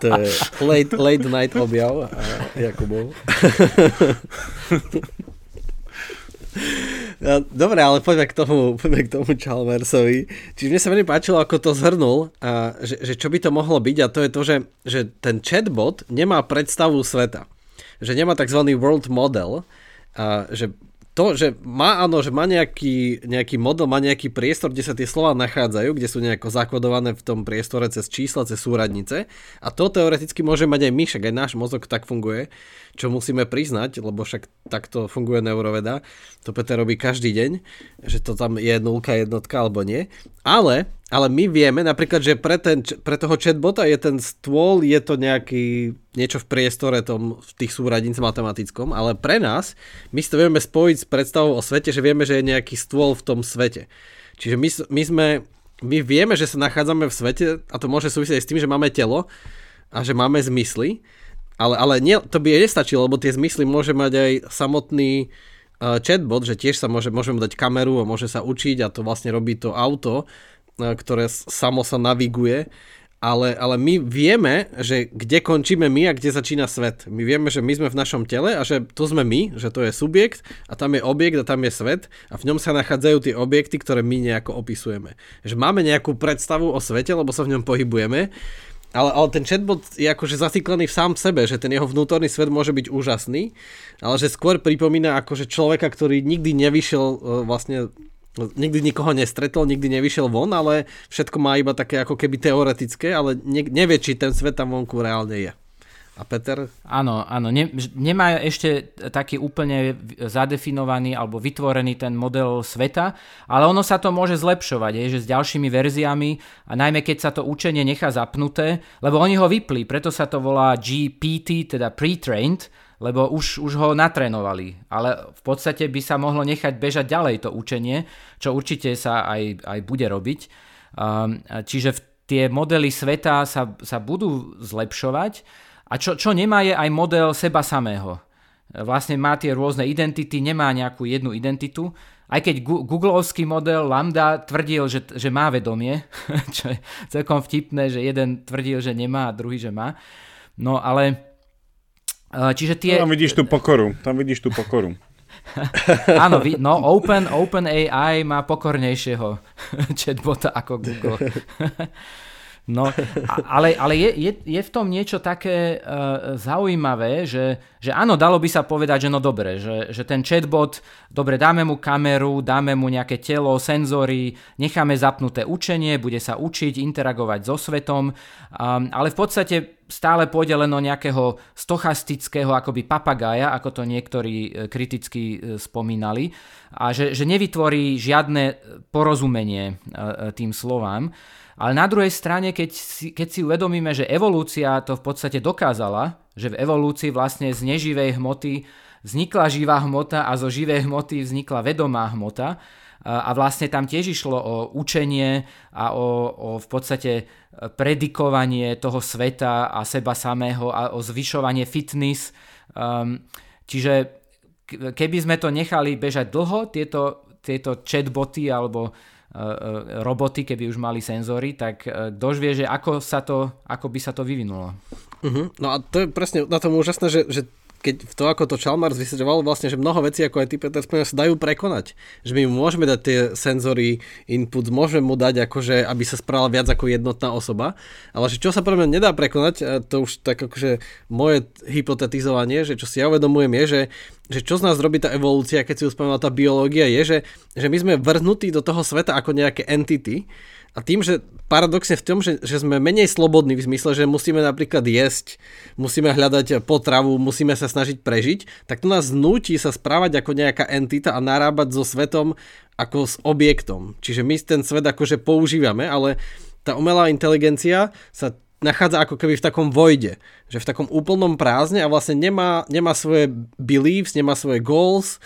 to je late, late night objav Jakubov. No, dobre, ale poďme k tomu, poďme k tomu Chalmersovi. Čiže mne sa veľmi páčilo, ako to zhrnul, a že, že čo by to mohlo byť a to je to, že, že ten chatbot nemá predstavu sveta. Že nemá tzv. world model, a že to, že má, áno, že má nejaký, nejaký model, má nejaký priestor, kde sa tie slova nachádzajú, kde sú nejako zakodované v tom priestore cez čísla, cez súradnice. A to teoreticky môže mať aj my, však aj náš mozog tak funguje, čo musíme priznať, lebo však takto funguje neuroveda. To Peter robí každý deň, že to tam je nulka, jednotka alebo nie. Ale ale my vieme napríklad, že pre, ten, pre toho chatbota je ten stôl, je to nejaký niečo v priestore tom, v tých súradnic matematickom, ale pre nás, my si to vieme spojiť s predstavou o svete, že vieme, že je nejaký stôl v tom svete. Čiže my, my sme, my vieme, že sa nachádzame v svete a to môže súvisieť s tým, že máme telo a že máme zmysly, ale, ale nie, to by nestačilo, lebo tie zmysly môže mať aj samotný uh, chatbot, že tiež sa môže, môžeme dať kameru a môže sa učiť a to vlastne robí to auto, E, ktoré samo sa naviguje, ale, ale my vieme, že kde končíme my a kde začína svet. My vieme, že my sme v našom tele a že to sme my, že to je subjekt a tam je objekt a tam je svet a v ňom sa nachádzajú tie objekty, ktoré my nejako opisujeme. Že máme nejakú predstavu o svete, lebo sa v ňom pohybujeme, ale, ale ten chatbot je akože zaciklený v sám sebe, že ten jeho vnútorný svet môže byť úžasný, ale že skôr pripomína akože človeka, ktorý nikdy nevyšiel e, vlastne nikdy nikoho nestretol, nikdy nevyšiel von, ale všetko má iba také ako keby teoretické, ale ne, nevie, či ten svet tam vonku reálne je. A Peter? Áno, áno, ne, nemá ešte taký úplne zadefinovaný alebo vytvorený ten model sveta, ale ono sa to môže zlepšovať, je, že s ďalšími verziami a najmä keď sa to učenie nechá zapnuté, lebo oni ho vypli, preto sa to volá GPT, teda pre-trained, lebo už, už ho natrénovali. Ale v podstate by sa mohlo nechať bežať ďalej to učenie, čo určite sa aj, aj bude robiť. Um, čiže tie modely sveta sa, sa budú zlepšovať a čo, čo nemá je aj model seba samého. Vlastne má tie rôzne identity, nemá nejakú jednu identitu, aj keď googlovský model Lambda tvrdil, že, že má vedomie, čo je celkom vtipné, že jeden tvrdil, že nemá a druhý, že má. No ale Čiže tie... Tam vidíš tú pokoru, tam vidíš tú pokoru. Áno, no Open, Open AI má pokornejšieho chatbota ako Google. No, ale, ale je, je, je v tom niečo také uh, zaujímavé, že, že áno, dalo by sa povedať, že no dobre, že, že ten chatbot, dobre, dáme mu kameru, dáme mu nejaké telo, senzory, necháme zapnuté učenie, bude sa učiť, interagovať so svetom, um, ale v podstate stále pôjde len o nejakého stochastického akoby papagája, ako to niektorí e, kriticky e, spomínali, a že, že nevytvorí žiadne porozumenie tým slovám. Ale na druhej strane, keď si, keď si uvedomíme, že evolúcia to v podstate dokázala, že v evolúcii vlastne z neživej hmoty vznikla živá hmota a zo živej hmoty vznikla vedomá hmota, a vlastne tam tiež išlo o učenie a o, o v podstate predikovanie toho sveta a seba samého a o zvyšovanie fitness. Um, čiže keby sme to nechali bežať dlho, tieto, tieto chatboty alebo E, e, roboty, keby už mali senzory, tak e, kdož vie, že ako, sa to, ako by sa to vyvinulo. Uh-huh. No a to je presne na tom úžasné, že, že keď to, ako to Chalmers vysvetľoval, vlastne, že mnoho vecí, ako aj ty, Peter, sa dajú prekonať. Že my môžeme dať tie senzory, input, môžeme mu dať, akože, aby sa sprala viac ako jednotná osoba, ale že čo sa pre mňa nedá prekonať, to už tak akože moje hypotetizovanie, že čo si ja uvedomujem je, že, že čo z nás robí tá evolúcia, keď si už spomínala tá biológia, je, že, že my sme vrhnutí do toho sveta ako nejaké entity, a tým, že paradoxne v tom, že, že sme menej slobodní v zmysle, že musíme napríklad jesť, musíme hľadať potravu, musíme sa snažiť prežiť, tak to nás núti sa správať ako nejaká entita a narábať so svetom ako s objektom. Čiže my ten svet akože používame, ale tá umelá inteligencia sa nachádza ako keby v takom vojde, že v takom úplnom prázdne a vlastne nemá, nemá svoje beliefs, nemá svoje goals,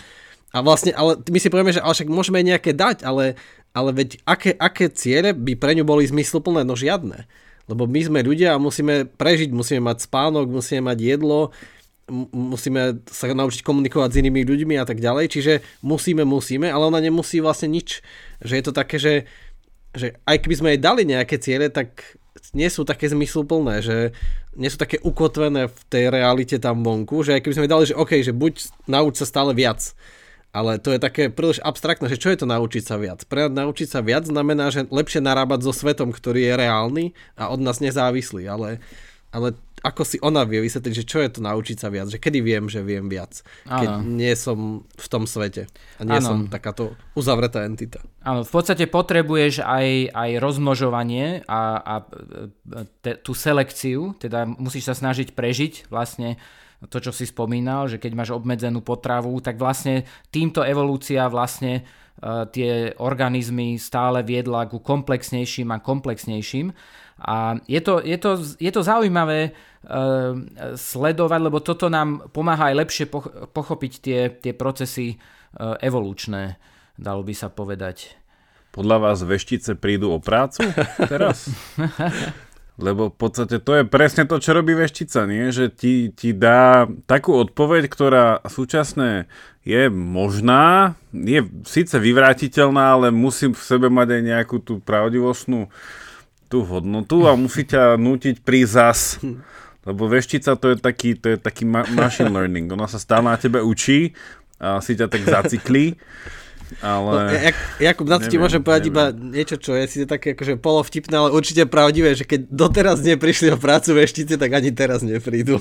a vlastne, ale my si povieme, že ale však môžeme nejaké dať, ale ale veď aké, aké ciele by pre ňu boli zmysluplné? No žiadne. Lebo my sme ľudia a musíme prežiť, musíme mať spánok, musíme mať jedlo, musíme sa naučiť komunikovať s inými ľuďmi a tak ďalej. Čiže musíme, musíme, ale ona nemusí vlastne nič. Že je to také, že, že aj keby sme jej dali nejaké ciele, tak nie sú také zmysluplné, že nie sú také ukotvené v tej realite tam vonku, že aj keby sme dali, že OK, že buď nauč sa stále viac, ale to je také príliš abstraktné, že čo je to naučiť sa viac? Pre naučiť sa viac znamená, že lepšie narábať so svetom, ktorý je reálny a od nás nezávislý, ale, ale ako si ona vie vysvetliť, že čo je to naučiť sa viac, že kedy viem, že viem viac, keď ano. nie som v tom svete a nie ano. som takáto uzavretá entita. Áno, v podstate potrebuješ aj, aj rozmnožovanie a, a te, tú selekciu, teda musíš sa snažiť prežiť vlastne to, čo si spomínal, že keď máš obmedzenú potravu, tak vlastne týmto evolúcia vlastne uh, tie organizmy stále viedla ku komplexnejším a komplexnejším. A je to, je to, je to zaujímavé uh, sledovať, lebo toto nám pomáha aj lepšie pochopiť tie, tie procesy uh, evolučné, dalo by sa povedať. Podľa vás veštice prídu o prácu teraz? Lebo v podstate to je presne to, čo robí veštica, nie? Že ti, ti dá takú odpoveď, ktorá súčasne je možná, je síce vyvrátiteľná, ale musí v sebe mať aj nejakú tú pravdivostnú tú hodnotu a musí ťa nútiť prísť zas. Lebo veštica to je taký, to je taký ma- machine learning. Ona sa stále na tebe učí a si ťa tak zaciklí. Ale... No, jak, Jakub, na to ti môžem povedať neviem. iba niečo, čo je síce také akože polovtipné, ale určite pravdivé, že keď doteraz neprišli o prácu veštice, tak ani teraz neprídu.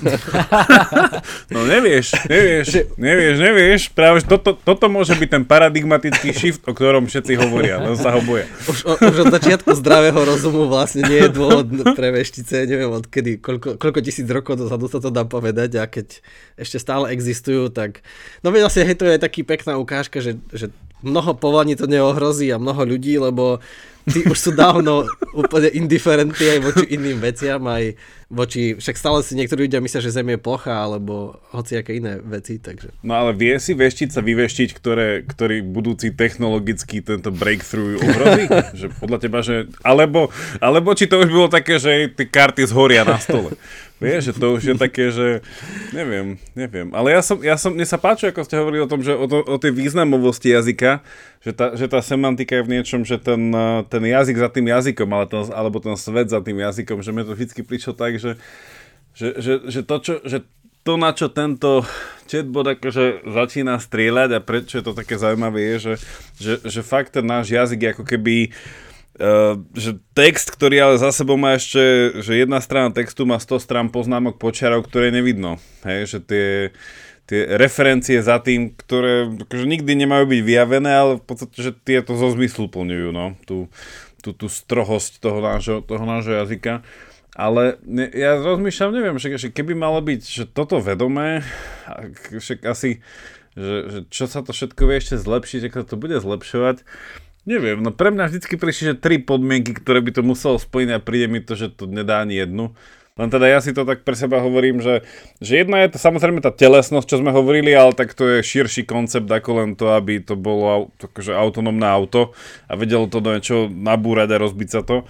no nevieš, nevieš, nevieš, nevieš. Práve toto, toto môže byť ten paradigmatický shift, o ktorom všetci hovoria, len sa ho boja. Už, o, už od začiatku zdravého rozumu vlastne nie je dôvod pre veštice, neviem odkedy, koľko, koľko tisíc rokov dozadu sa to dá povedať a keď ešte stále existujú, tak no vlastne hej, to je taký pekná ukážka, že, že mnoho povolaní to neohrozí a mnoho ľudí, lebo tí už sú dávno úplne indiferentní aj voči iným veciam, aj voči, však stále si niektorí ľudia myslia, že Zem je plocha, alebo hociaké iné veci, takže. No ale vie si veštiť sa vyveštiť, ktoré, ktorý budúci technologický tento breakthrough ohrozí? že podľa teba, že, alebo, alebo či to už bolo také, že tie karty zhoria na stole. Vieš, že to už je také, že neviem, neviem. Ale ja som, ja som, mne sa páči, ako ste hovorili o tom, že o, to, o tej významovosti jazyka, že tá, že tá semantika je v niečom, že ten, ten jazyk za tým jazykom, ale ten, alebo ten svet za tým jazykom, že mi to vždy prišlo tak, že, že, že, že to, čo, že to, na čo tento chatbot akože začína strieľať a prečo je to také zaujímavé, je, že, že, že fakt ten náš jazyk je ako keby uh, Uh, že text, ktorý ale za sebou má ešte, že jedna strana textu má 100 strán poznámok počiarov, ktoré nevidno. Hej, že tie, tie referencie za tým, ktoré akože nikdy nemajú byť vyjavené, ale v podstate, že tie to zo zmyslu plňujú, no, tú, tú, tú strohosť toho nášho, toho nášho jazyka. Ale ne, ja rozmýšľam, neviem, že, že keby malo byť že toto vedomé, však asi, že, že čo sa to všetko vie ešte zlepšiť, ako to bude zlepšovať, Neviem, no pre mňa vždycky prišli, že tri podmienky, ktoré by to muselo splniť a príde mi to, že to nedá ani jednu. Len teda ja si to tak pre seba hovorím, že, že jedna je to samozrejme tá telesnosť, čo sme hovorili, ale tak to je širší koncept ako len to, aby to bolo akože autonómne auto a vedelo to do niečo nabúrať a rozbiť sa to.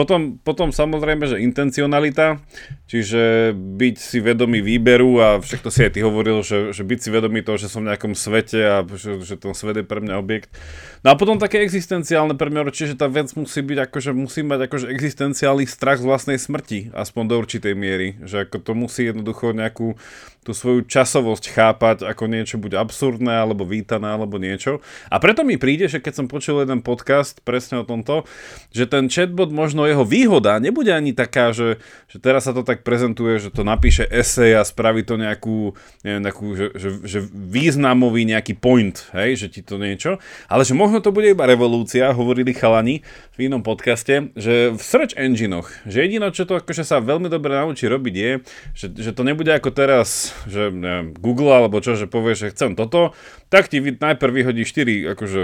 Potom, potom samozrejme, že intencionalita, čiže byť si vedomý výberu a však to si aj ty hovoril, že, že byť si vedomý toho, že som v nejakom svete a že, že ten svet je pre mňa objekt. No a potom také existenciálne pre mňa tá vec musí byť akože musí mať akože existenciálny strach z vlastnej smrti, aspoň do určitej miery, že ako to musí jednoducho nejakú tú svoju časovosť chápať ako niečo buď absurdné, alebo vítané, alebo niečo. A preto mi príde, že keď som počul jeden podcast presne o tomto, že ten chatbot, možno jeho výhoda nebude ani taká, že, že teraz sa to tak prezentuje, že to napíše esej a spraví to nejakú, neviem, nejakú že, že, že významový nejaký point, hej, že ti to niečo, ale že možno to bude iba revolúcia, hovorili chalani v inom podcaste, že v search enginoch, že jedino, čo to akože sa veľmi dobre naučí robiť je, že, že to nebude ako teraz že neviem, Google alebo čo, že povie, že chcem toto, tak ti najprv vyhodí 4 akože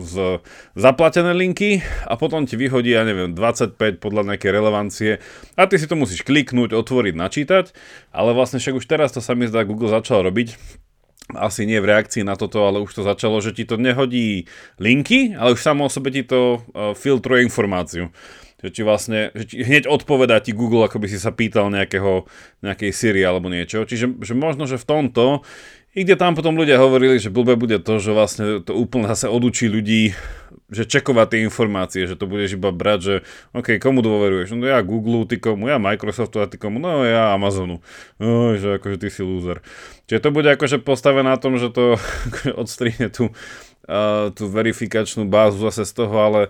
z zaplatené linky a potom ti vyhodí, ja neviem, 25 podľa nejakej relevancie a ty si to musíš kliknúť, otvoriť, načítať, ale vlastne však už teraz to sa mi zdá Google začal robiť, asi nie v reakcii na toto, ale už to začalo, že ti to nehodí linky, ale už samo o sebe ti to uh, filtruje informáciu že ti vlastne, že ti hneď odpovedá ti Google, ako by si sa pýtal nejakého, nejakej Siri alebo niečo. Čiže že možno, že v tomto, i kde tam potom ľudia hovorili, že blbé bude to, že vlastne to úplne zase odučí ľudí že čekovať tie informácie, že to budeš iba brať, že OK, komu dôveruješ? No ja Google, ty komu, ja Microsoftu a ty komu, no ja Amazonu. No, že akože ty si loser. Čiže to bude akože postavené na tom, že to akože odstrihne tú, uh, tú verifikačnú bázu zase z toho, ale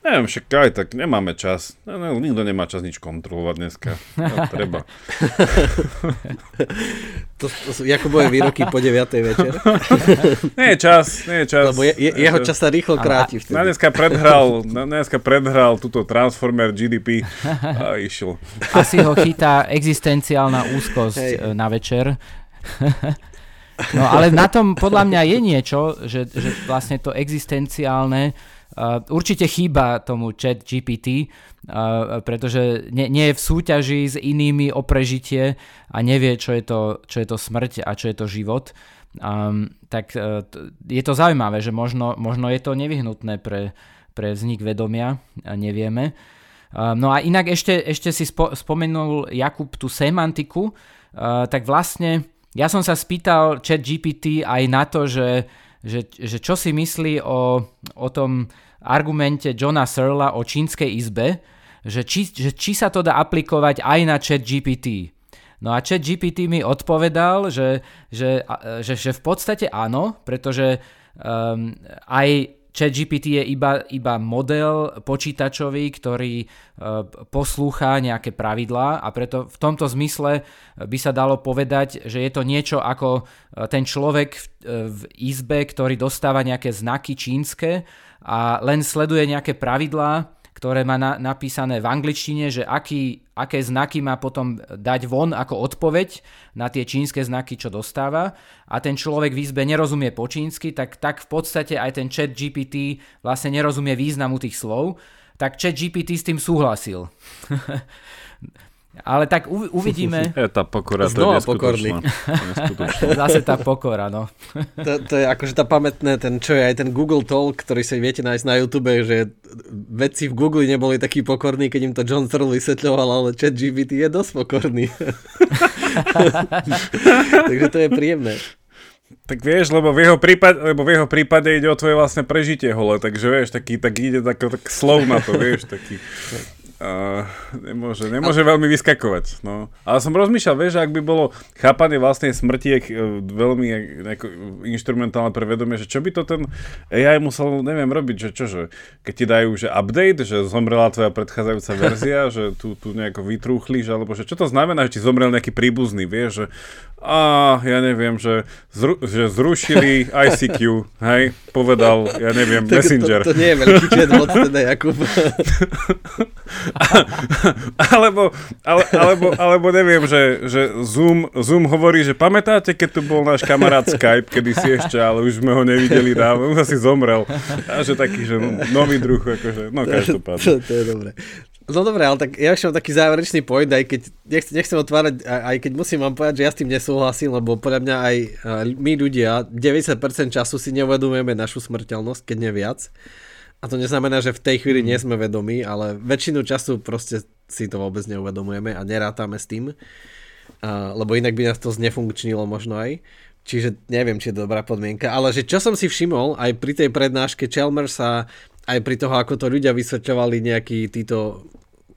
Neviem, však aj tak nemáme čas. No, no, nikto nemá čas nič kontrolovať dneska. No, treba. to, to sú Jakubové výroky po 9. večer. nie je čas, nie je čas. Lebo je, je, jeho čas sa rýchlo kráti vtedy. Na dneska predhral, na dneska predhral túto Transformer GDP a išiel. Asi ho chytá existenciálna úzkosť Hej. E, na večer. No ale na tom podľa mňa je niečo, že, že vlastne to existenciálne Určite chýba tomu chat GPT, uh, pretože nie, nie je v súťaži s inými o prežitie a nevie, čo je to, čo je to smrť a čo je to život. Um, tak uh, je to zaujímavé, že možno, možno je to nevyhnutné pre, pre vznik vedomia, nevieme. No a inak ešte, ešte si spo, spomenul Jakub tú semantiku, tak vlastne ja som sa spýtal chat GPT aj na to, že že, že čo si myslí o, o tom argumente Johna Searla o čínskej izbe, že či, že či sa to dá aplikovať aj na chat GPT. No a chat GPT mi odpovedal, že, že, že, že v podstate áno, pretože um, aj ChatGPT je iba, iba model počítačový, ktorý uh, poslúcha nejaké pravidlá a preto v tomto zmysle by sa dalo povedať, že je to niečo ako uh, ten človek v, uh, v izbe, ktorý dostáva nejaké znaky čínske a len sleduje nejaké pravidlá, ktoré má na, napísané v angličtine, že aký, aké znaky má potom dať von ako odpoveď na tie čínske znaky, čo dostáva. A ten človek v izbe nerozumie po čínsky, tak, tak v podstate aj ten chat GPT vlastne nerozumie významu tých slov. Tak chat GPT s tým súhlasil. Ale tak uvidíme. Je tá pokora, to Znova je pokorný. Zase tá pokora, no. To, to je akože tá pamätné, ten, čo je aj ten Google Talk, ktorý si viete nájsť na YouTube, že vedci v Google neboli takí pokorní, keď im to John Searle vysvetľoval, ale chat GPT je dosť pokorný. Takže to je príjemné. Tak vieš, lebo v jeho prípade, lebo v jeho prípade ide o tvoje vlastné prežitie hole, takže vieš, taký, tak ide tak, tak slov na to, vieš, taký. Uh, nemôže, nemôže a... veľmi vyskakovať. No. Ale som rozmýšľal, vieš, ak by bolo chápanie vlastnej smrti uh, veľmi nejako, instrumentálne pre vedomie, že čo by to ten AI musel, neviem, robiť, že čože, keď ti dajú, že update, že zomrela tvoja predchádzajúca verzia, že tu, tu nejako vytrúchlíš, alebo že čo to znamená, že ti zomrel nejaký príbuzný, vieš, že a ja neviem, že, zru, že zrušili ICQ, hej, povedal, ja neviem, tak Messenger. To, to nie je veľký chatbot teda, Jakub. alebo, ale, alebo, alebo neviem, že, že Zoom, Zoom hovorí, že pamätáte, keď tu bol náš kamarát Skype, kedy si ešte, ale už sme ho nevideli dávno, už asi zomrel. A že taký, že nový druh, akože, no každopádne. To, to, je dobré. No dobre, ale tak ja ešte mám taký záverečný point, aj keď nechcem, nechcem otvárať, aj keď musím vám povedať, že ja s tým nesúhlasím, lebo podľa mňa aj my ľudia 90% času si neuvedomujeme našu smrteľnosť, keď nie viac. A to neznamená, že v tej chvíli nie sme vedomí, ale väčšinu času proste si to vôbec neuvedomujeme a nerátame s tým, lebo inak by nás to znefunkčnilo možno aj. Čiže neviem, či je dobrá podmienka, ale že čo som si všimol aj pri tej prednáške Chalmers sa aj pri toho, ako to ľudia vysvetľovali nejakí títo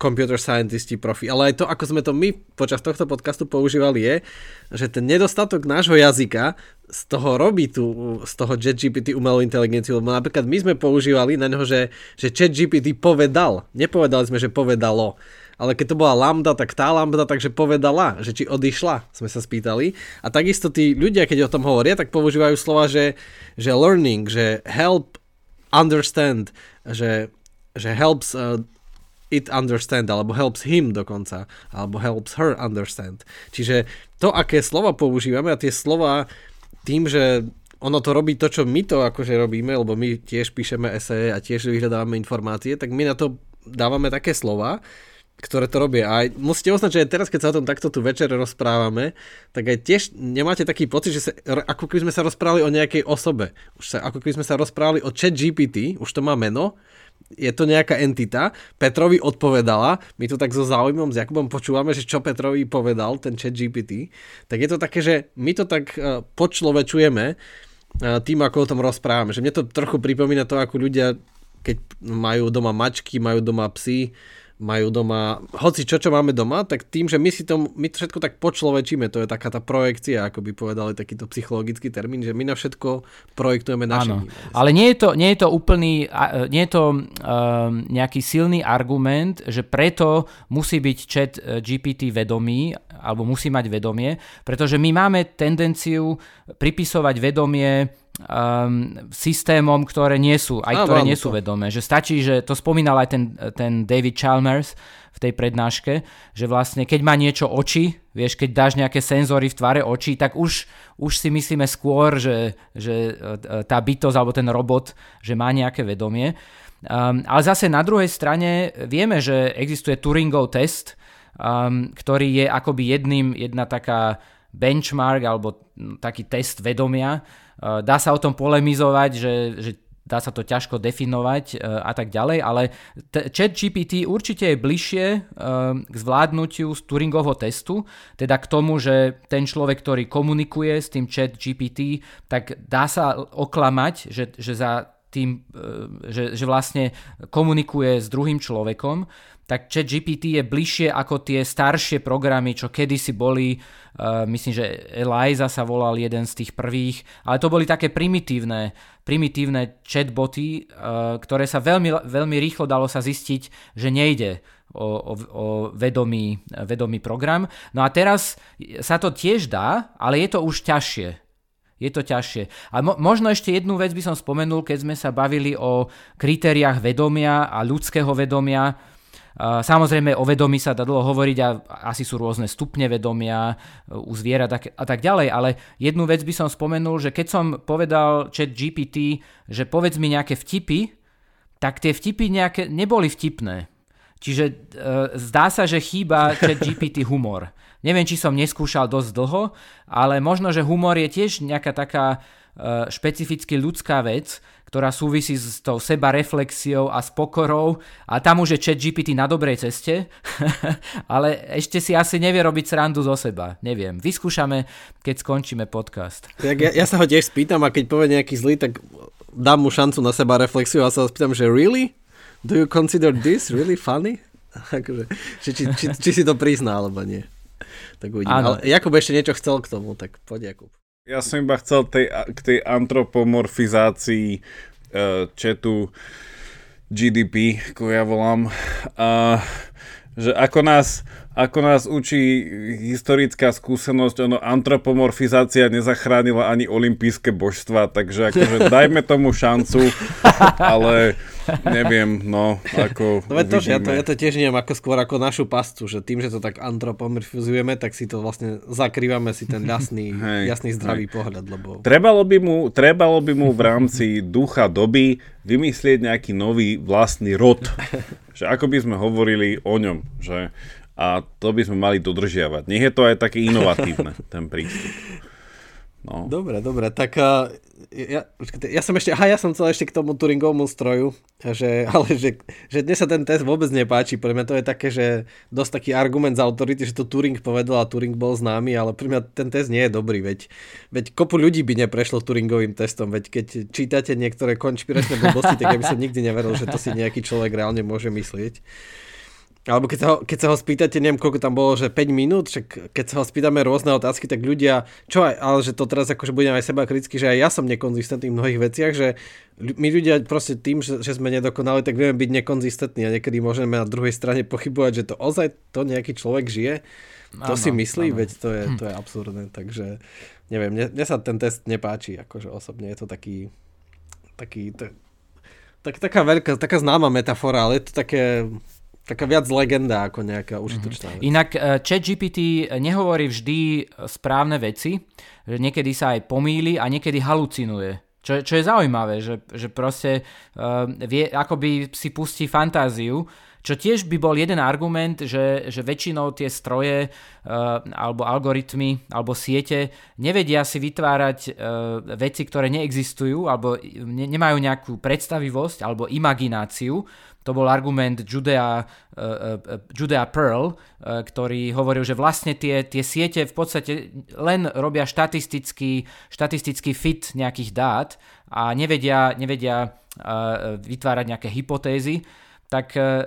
computer scientisti profi, ale aj to, ako sme to my počas tohto podcastu používali je, že ten nedostatok nášho jazyka z toho robí tu, z toho ChatGPT umelú inteligenciu, lebo napríklad my sme používali na neho, že, že ChatGPT povedal, nepovedali sme, že povedalo, ale keď to bola lambda, tak tá lambda takže povedala, že či odišla, sme sa spýtali. A takisto tí ľudia, keď o tom hovoria, tak používajú slova, že, že learning, že help understand, že, že helps uh, it understand, alebo helps him dokonca, alebo helps her understand. Čiže to, aké slova používame a tie slova tým, že ono to robí to, čo my to akože robíme, lebo my tiež píšeme eseje a tiež vyhľadávame informácie, tak my na to dávame také slova, ktoré to robia. A musíte uznať, že aj teraz, keď sa o tom takto tu večer rozprávame, tak aj tiež nemáte taký pocit, že sa, ako keby sme sa rozprávali o nejakej osobe. Už sa, ako keby sme sa rozprávali o chat GPT, už to má meno, je to nejaká entita, Petrovi odpovedala, my tu tak so záujmom s Jakubom počúvame, že čo Petrovi povedal ten chat GPT, tak je to také, že my to tak uh, počlovečujeme uh, tým, ako o tom rozprávame. Že mne to trochu pripomína to, ako ľudia keď majú doma mačky, majú doma psy, majú doma, hoci čo, čo máme doma, tak tým, že my si to, my to všetko tak počlovečíme, to je taká tá projekcia, ako by povedali takýto psychologický termín, že my na všetko projektujeme naše Áno, ale nie je to, nie je to úplný, nie je to um, nejaký silný argument, že preto musí byť chat eh, GPT vedomý, alebo musí mať vedomie, pretože my máme tendenciu pripisovať vedomie um, systémom, ktoré nie sú, aj ktoré nie sú vedomé. Že stačí, že to spomínal aj ten, ten David Chalmers v tej prednáške, že vlastne keď má niečo oči, vieš, keď dáš nejaké senzory v tvare očí, tak už, už si myslíme skôr, že, že e, tá bytosť alebo ten robot, že má nejaké vedomie. Um, ale zase na druhej strane vieme, že existuje Turingov test, um, ktorý je akoby jedným, jedna taká benchmark alebo taký test vedomia, dá sa o tom polemizovať, že, že dá sa to ťažko definovať eh, a tak ďalej, ale t- chat GPT určite je bližšie eh, k zvládnutiu z Turingovho testu, teda k tomu, že ten človek, ktorý komunikuje s tým chat GPT, tak dá sa oklamať, že, že za tým, že, že vlastne komunikuje s druhým človekom, tak chat GPT je bližšie ako tie staršie programy, čo kedysi boli, uh, myslím, že Eliza sa volal jeden z tých prvých, ale to boli také primitívne, primitívne chatboty, uh, ktoré sa veľmi, veľmi rýchlo dalo sa zistiť, že nejde o, o, o vedomý, vedomý program. No a teraz sa to tiež dá, ale je to už ťažšie. Je to ťažšie. A mo- možno ešte jednu vec by som spomenul, keď sme sa bavili o kritériách vedomia a ľudského vedomia, Samozrejme o vedomí sa dá dlho hovoriť a asi sú rôzne stupne vedomia e, u zvierat a tak ďalej, ale jednu vec by som spomenul, že keď som povedal chat GPT, že povedz mi nejaké vtipy, tak tie vtipy nejaké neboli vtipné. Čiže e, zdá sa, že chýba chat GPT humor. Neviem, či som neskúšal dosť dlho, ale možno, že humor je tiež nejaká taká špecificky ľudská vec, ktorá súvisí s tou sebareflexiou a s pokorou a tam už je chat GPT na dobrej ceste, ale ešte si asi nevie robiť srandu zo seba. Neviem. Vyskúšame, keď skončíme podcast. Tak ja, ja sa ho tiež spýtam a keď povie nejaký zlý, tak dám mu šancu na seba reflexiu a sa ho spýtam, že really? Do you consider this really funny? Akože, či, či, či, či si to prizná, alebo nie. Tak uvidím. Ale Jakub ešte niečo chcel k tomu, tak poď Jakub. Ja som iba chcel tej, k tej antropomorfizácii uh, chatu GDP, ako ja volám, uh, že ako nás, ako nás učí historická skúsenosť, ono antropomorfizácia nezachránila ani olympijské božstva, takže akože dajme tomu šancu, ale Neviem, no, ako no, to, ja, to, ja to tiež neviem ako skôr ako našu pastu, že tým, že to tak antropomorfizujeme, tak si to vlastne zakrývame si ten jasný, hej, jasný zdravý hej. pohľad. Lebo... Trebalo, by mu, trebalo by mu v rámci ducha doby vymyslieť nejaký nový vlastný rod. že ako by sme hovorili o ňom, že a to by sme mali dodržiavať. Nech je to aj také inovatívne, ten prístup. No. Dobre, dobre, tak uh, ja, ja som ešte, aha, ja som chcel ešte k tomu Turingovmu stroju, že, ale že, že dnes sa ten test vôbec nepáči, pre mňa to je také, že dosť taký argument z autority, že to Turing povedal a Turing bol známy, ale pre mňa ten test nie je dobrý, veď, veď kopu ľudí by neprešlo Turingovým testom, veď keď čítate niektoré konšpiračné blbosti, tak ja by som nikdy neveril, že to si nejaký človek reálne môže myslieť. Alebo keď sa, ho, keď sa ho spýtate, neviem koľko tam bolo, že 5 minút, však keď sa ho spýtame rôzne otázky, tak ľudia, čo aj, ale že to teraz akože budem aj seba kriticky, že aj ja som nekonzistentný v mnohých veciach, že my ľudia proste tým, že, že sme nedokonali, tak vieme byť nekonzistentní a niekedy môžeme na druhej strane pochybovať, že to ozaj to nejaký človek žije. To ano, si myslí, ano. veď to je, to je absurdné, takže neviem, mne, mne sa ten test nepáči, akože osobne je to taký, taký, tak, taká veľká, taká známa metafora, ale je to také taká viac legenda ako nejaká užitočná vec. Inak eh, ChatGPT nehovorí vždy správne veci, že niekedy sa aj pomýli a niekedy halucinuje. Čo, čo je zaujímavé, že, že proste uh, vie, akoby si pustí fantáziu, Čo tiež by bol jeden argument, že, že väčšinou tie stroje uh, alebo algoritmy alebo siete nevedia si vytvárať uh, veci, ktoré neexistujú alebo ne, nemajú nejakú predstavivosť alebo imagináciu. To bol argument Judea, uh, Judea Pearl, ktorý hovoril, že vlastne tie, tie siete v podstate len robia štatistický, štatistický fit nejakých dát a nevedia, nevedia vytvárať nejaké hypotézy tak e,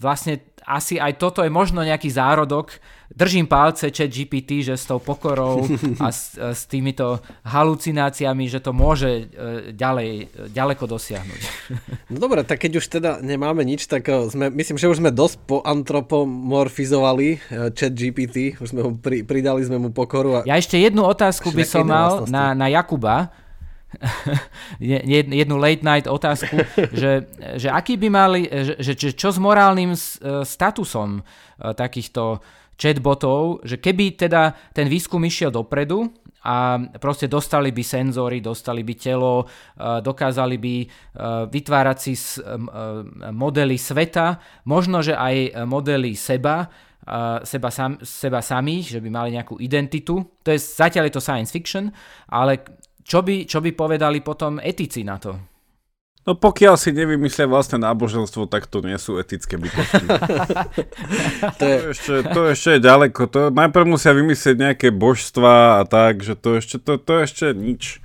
vlastne asi aj toto je možno nejaký zárodok. Držím palce chat GPT, že s tou pokorou a s, e, s týmito halucináciami, že to môže e, ďalej, ďaleko dosiahnuť. No dobre, tak keď už teda nemáme nič, tak sme, myslím, že už sme dosť poantropomorfizovali chat GPT, už sme ho pri, pridali sme mu pokoru. A... Ja ešte jednu otázku by som mal na, na Jakuba jednu late night otázku, že, že aký by mali, že, že čo s morálnym e, statusom e, takýchto chatbotov, že keby teda ten výskum išiel dopredu a proste dostali by senzory, dostali by telo, e, dokázali by vytvárať si modely sveta, možno, že aj modely seba, seba, sam, seba samých, že by mali nejakú identitu. To je, zatiaľ je to science fiction, ale čo by, čo by povedali potom etici na to? No pokiaľ si nevymyslia vlastné náboženstvo, tak to nie sú etické bytosti. to, je... to, ešte, to ešte je ďaleko. To, najprv musia vymyslieť nejaké božstva a tak, že to ešte, to, to ešte nič.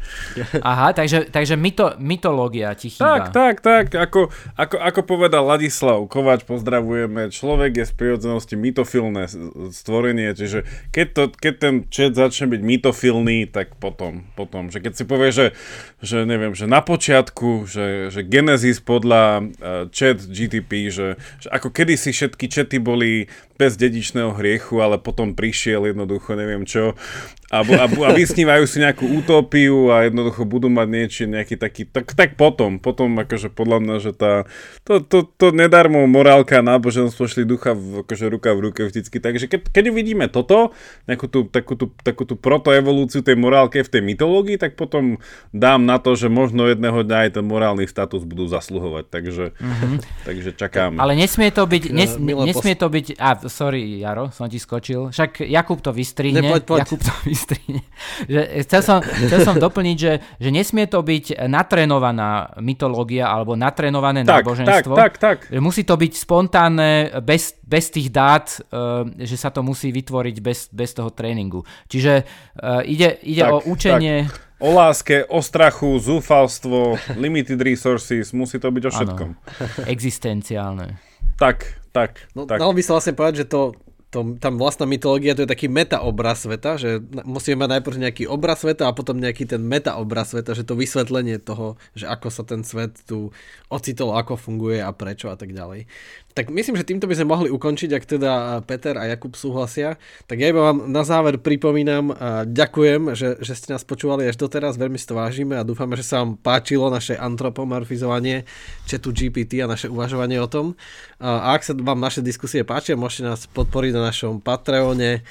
Aha, takže, takže myto, mytológia ti chýba. Tak, tak, tak. Ako, ako, ako povedal Ladislav Kovač, pozdravujeme, človek je z prirodzenosti mytofilné stvorenie, čiže keď, to, keď ten chat začne byť mytofilný, tak potom, potom, že keď si povie, že, že neviem, že na počiatku, že že, Genesis podľa uh, chat GTP, že, že ako kedysi všetky chaty boli bez dedičného hriechu, ale potom prišiel jednoducho neviem čo a, a, a vysnívajú si nejakú utópiu a jednoducho budú mať niečo, nejaký taký, tak, tak potom, potom akože podľa mňa, že tá, to, to, to nedarmo morálka a náboženstvo šli ducha v, akože ruka v ruke vždycky, takže keď, keď uvidíme toto, nejakú tú, takú, tú, takú tú protoevolúciu tej morálke v tej mytológii, tak potom dám na to, že možno jedného dňa aj ten morálny status budú zasluhovať, takže, mm-hmm. takže čakám. Ale nesmie to byť, nes, nesmie to byť, a sorry Jaro, som ti skočil. Však Jakub to vystrihne. Ne, poď, poď. Jakub to vystrihne. že chcel, som, chcel som doplniť, že, že nesmie to byť natrénovaná mytológia alebo natrénované tak, náboženstvo. Tak, tak, tak. Že musí to byť spontánne, bez, bez tých dát, uh, že sa to musí vytvoriť bez, bez toho tréningu. Čiže uh, ide, ide tak, o učenie... Tak. O láske, o strachu, zúfalstvo, limited resources, musí to byť o všetkom. Ano, existenciálne. Tak, tak. No, tak. Dalo by sa vlastne povedať, že to, to, tam vlastná mytológia to je taký meta obraz sveta, že musíme mať najprv nejaký obraz sveta a potom nejaký ten meta obraz sveta, že to vysvetlenie toho, že ako sa ten svet tu ocitol, ako funguje a prečo a tak ďalej. Tak myslím, že týmto by sme mohli ukončiť, ak teda Peter a Jakub súhlasia. Tak ja iba vám na záver pripomínam a ďakujem, že, že ste nás počúvali až doteraz, veľmi si to vážime a dúfame, že sa vám páčilo naše antropomorfizovanie chatu GPT a naše uvažovanie o tom. A ak sa vám naše diskusie páčia, môžete nás podporiť na našom Patreone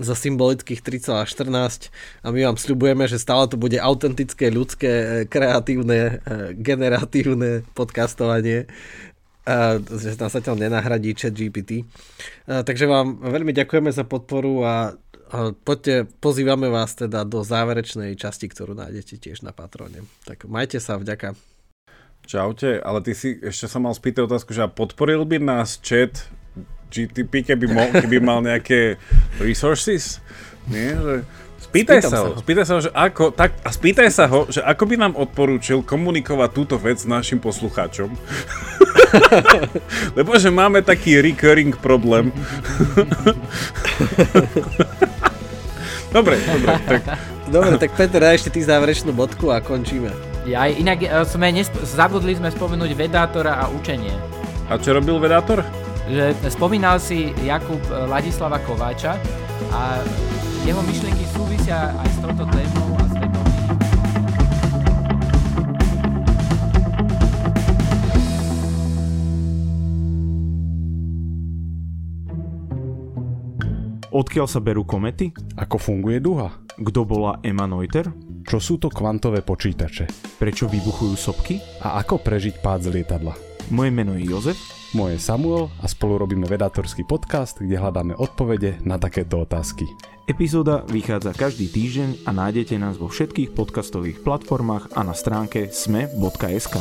za symbolických 3,14 a my vám sľubujeme, že stále to bude autentické, ľudské, kreatívne, generatívne podcastovanie že nás zatiaľ nenahradí chat GPT. Takže vám veľmi ďakujeme za podporu a poďte, pozývame vás teda do záverečnej časti, ktorú nájdete tiež na Patrone. Tak majte sa, vďaka. Čaute, ale ty si ešte sa mal spýtať otázku, že podporil by nás chat GTP, keby, mo, keby mal nejaké resources? Nie, že Spýtaj sa, ho, spýtaj sa ho, že ako, tak, a spýtaj sa ho, že ako by nám odporúčil komunikovať túto vec s našim poslucháčom. Lebo že máme taký recurring problém. dobre, dobre, tak... Dobre, tak Peter, daj ešte ty záverečnú bodku a končíme. Ja, inak e, sme nesp- zabudli sme spomenúť vedátora a učenie. A čo robil vedátor? Že spomínal si Jakub e, Ladislava Kováča a jeho myšlienky súvisia aj s touto témou a s Odkiaľ sa berú komety? Ako funguje duha? Kto bola Emma Noether? Čo sú to kvantové počítače? Prečo vybuchujú sopky? A ako prežiť pád z lietadla? Moje meno je Jozef Moje je Samuel a spolu robíme vedátorský podcast, kde hľadáme odpovede na takéto otázky. Epizóda vychádza každý týždeň a nájdete nás vo všetkých podcastových platformách a na stránke sme.sk.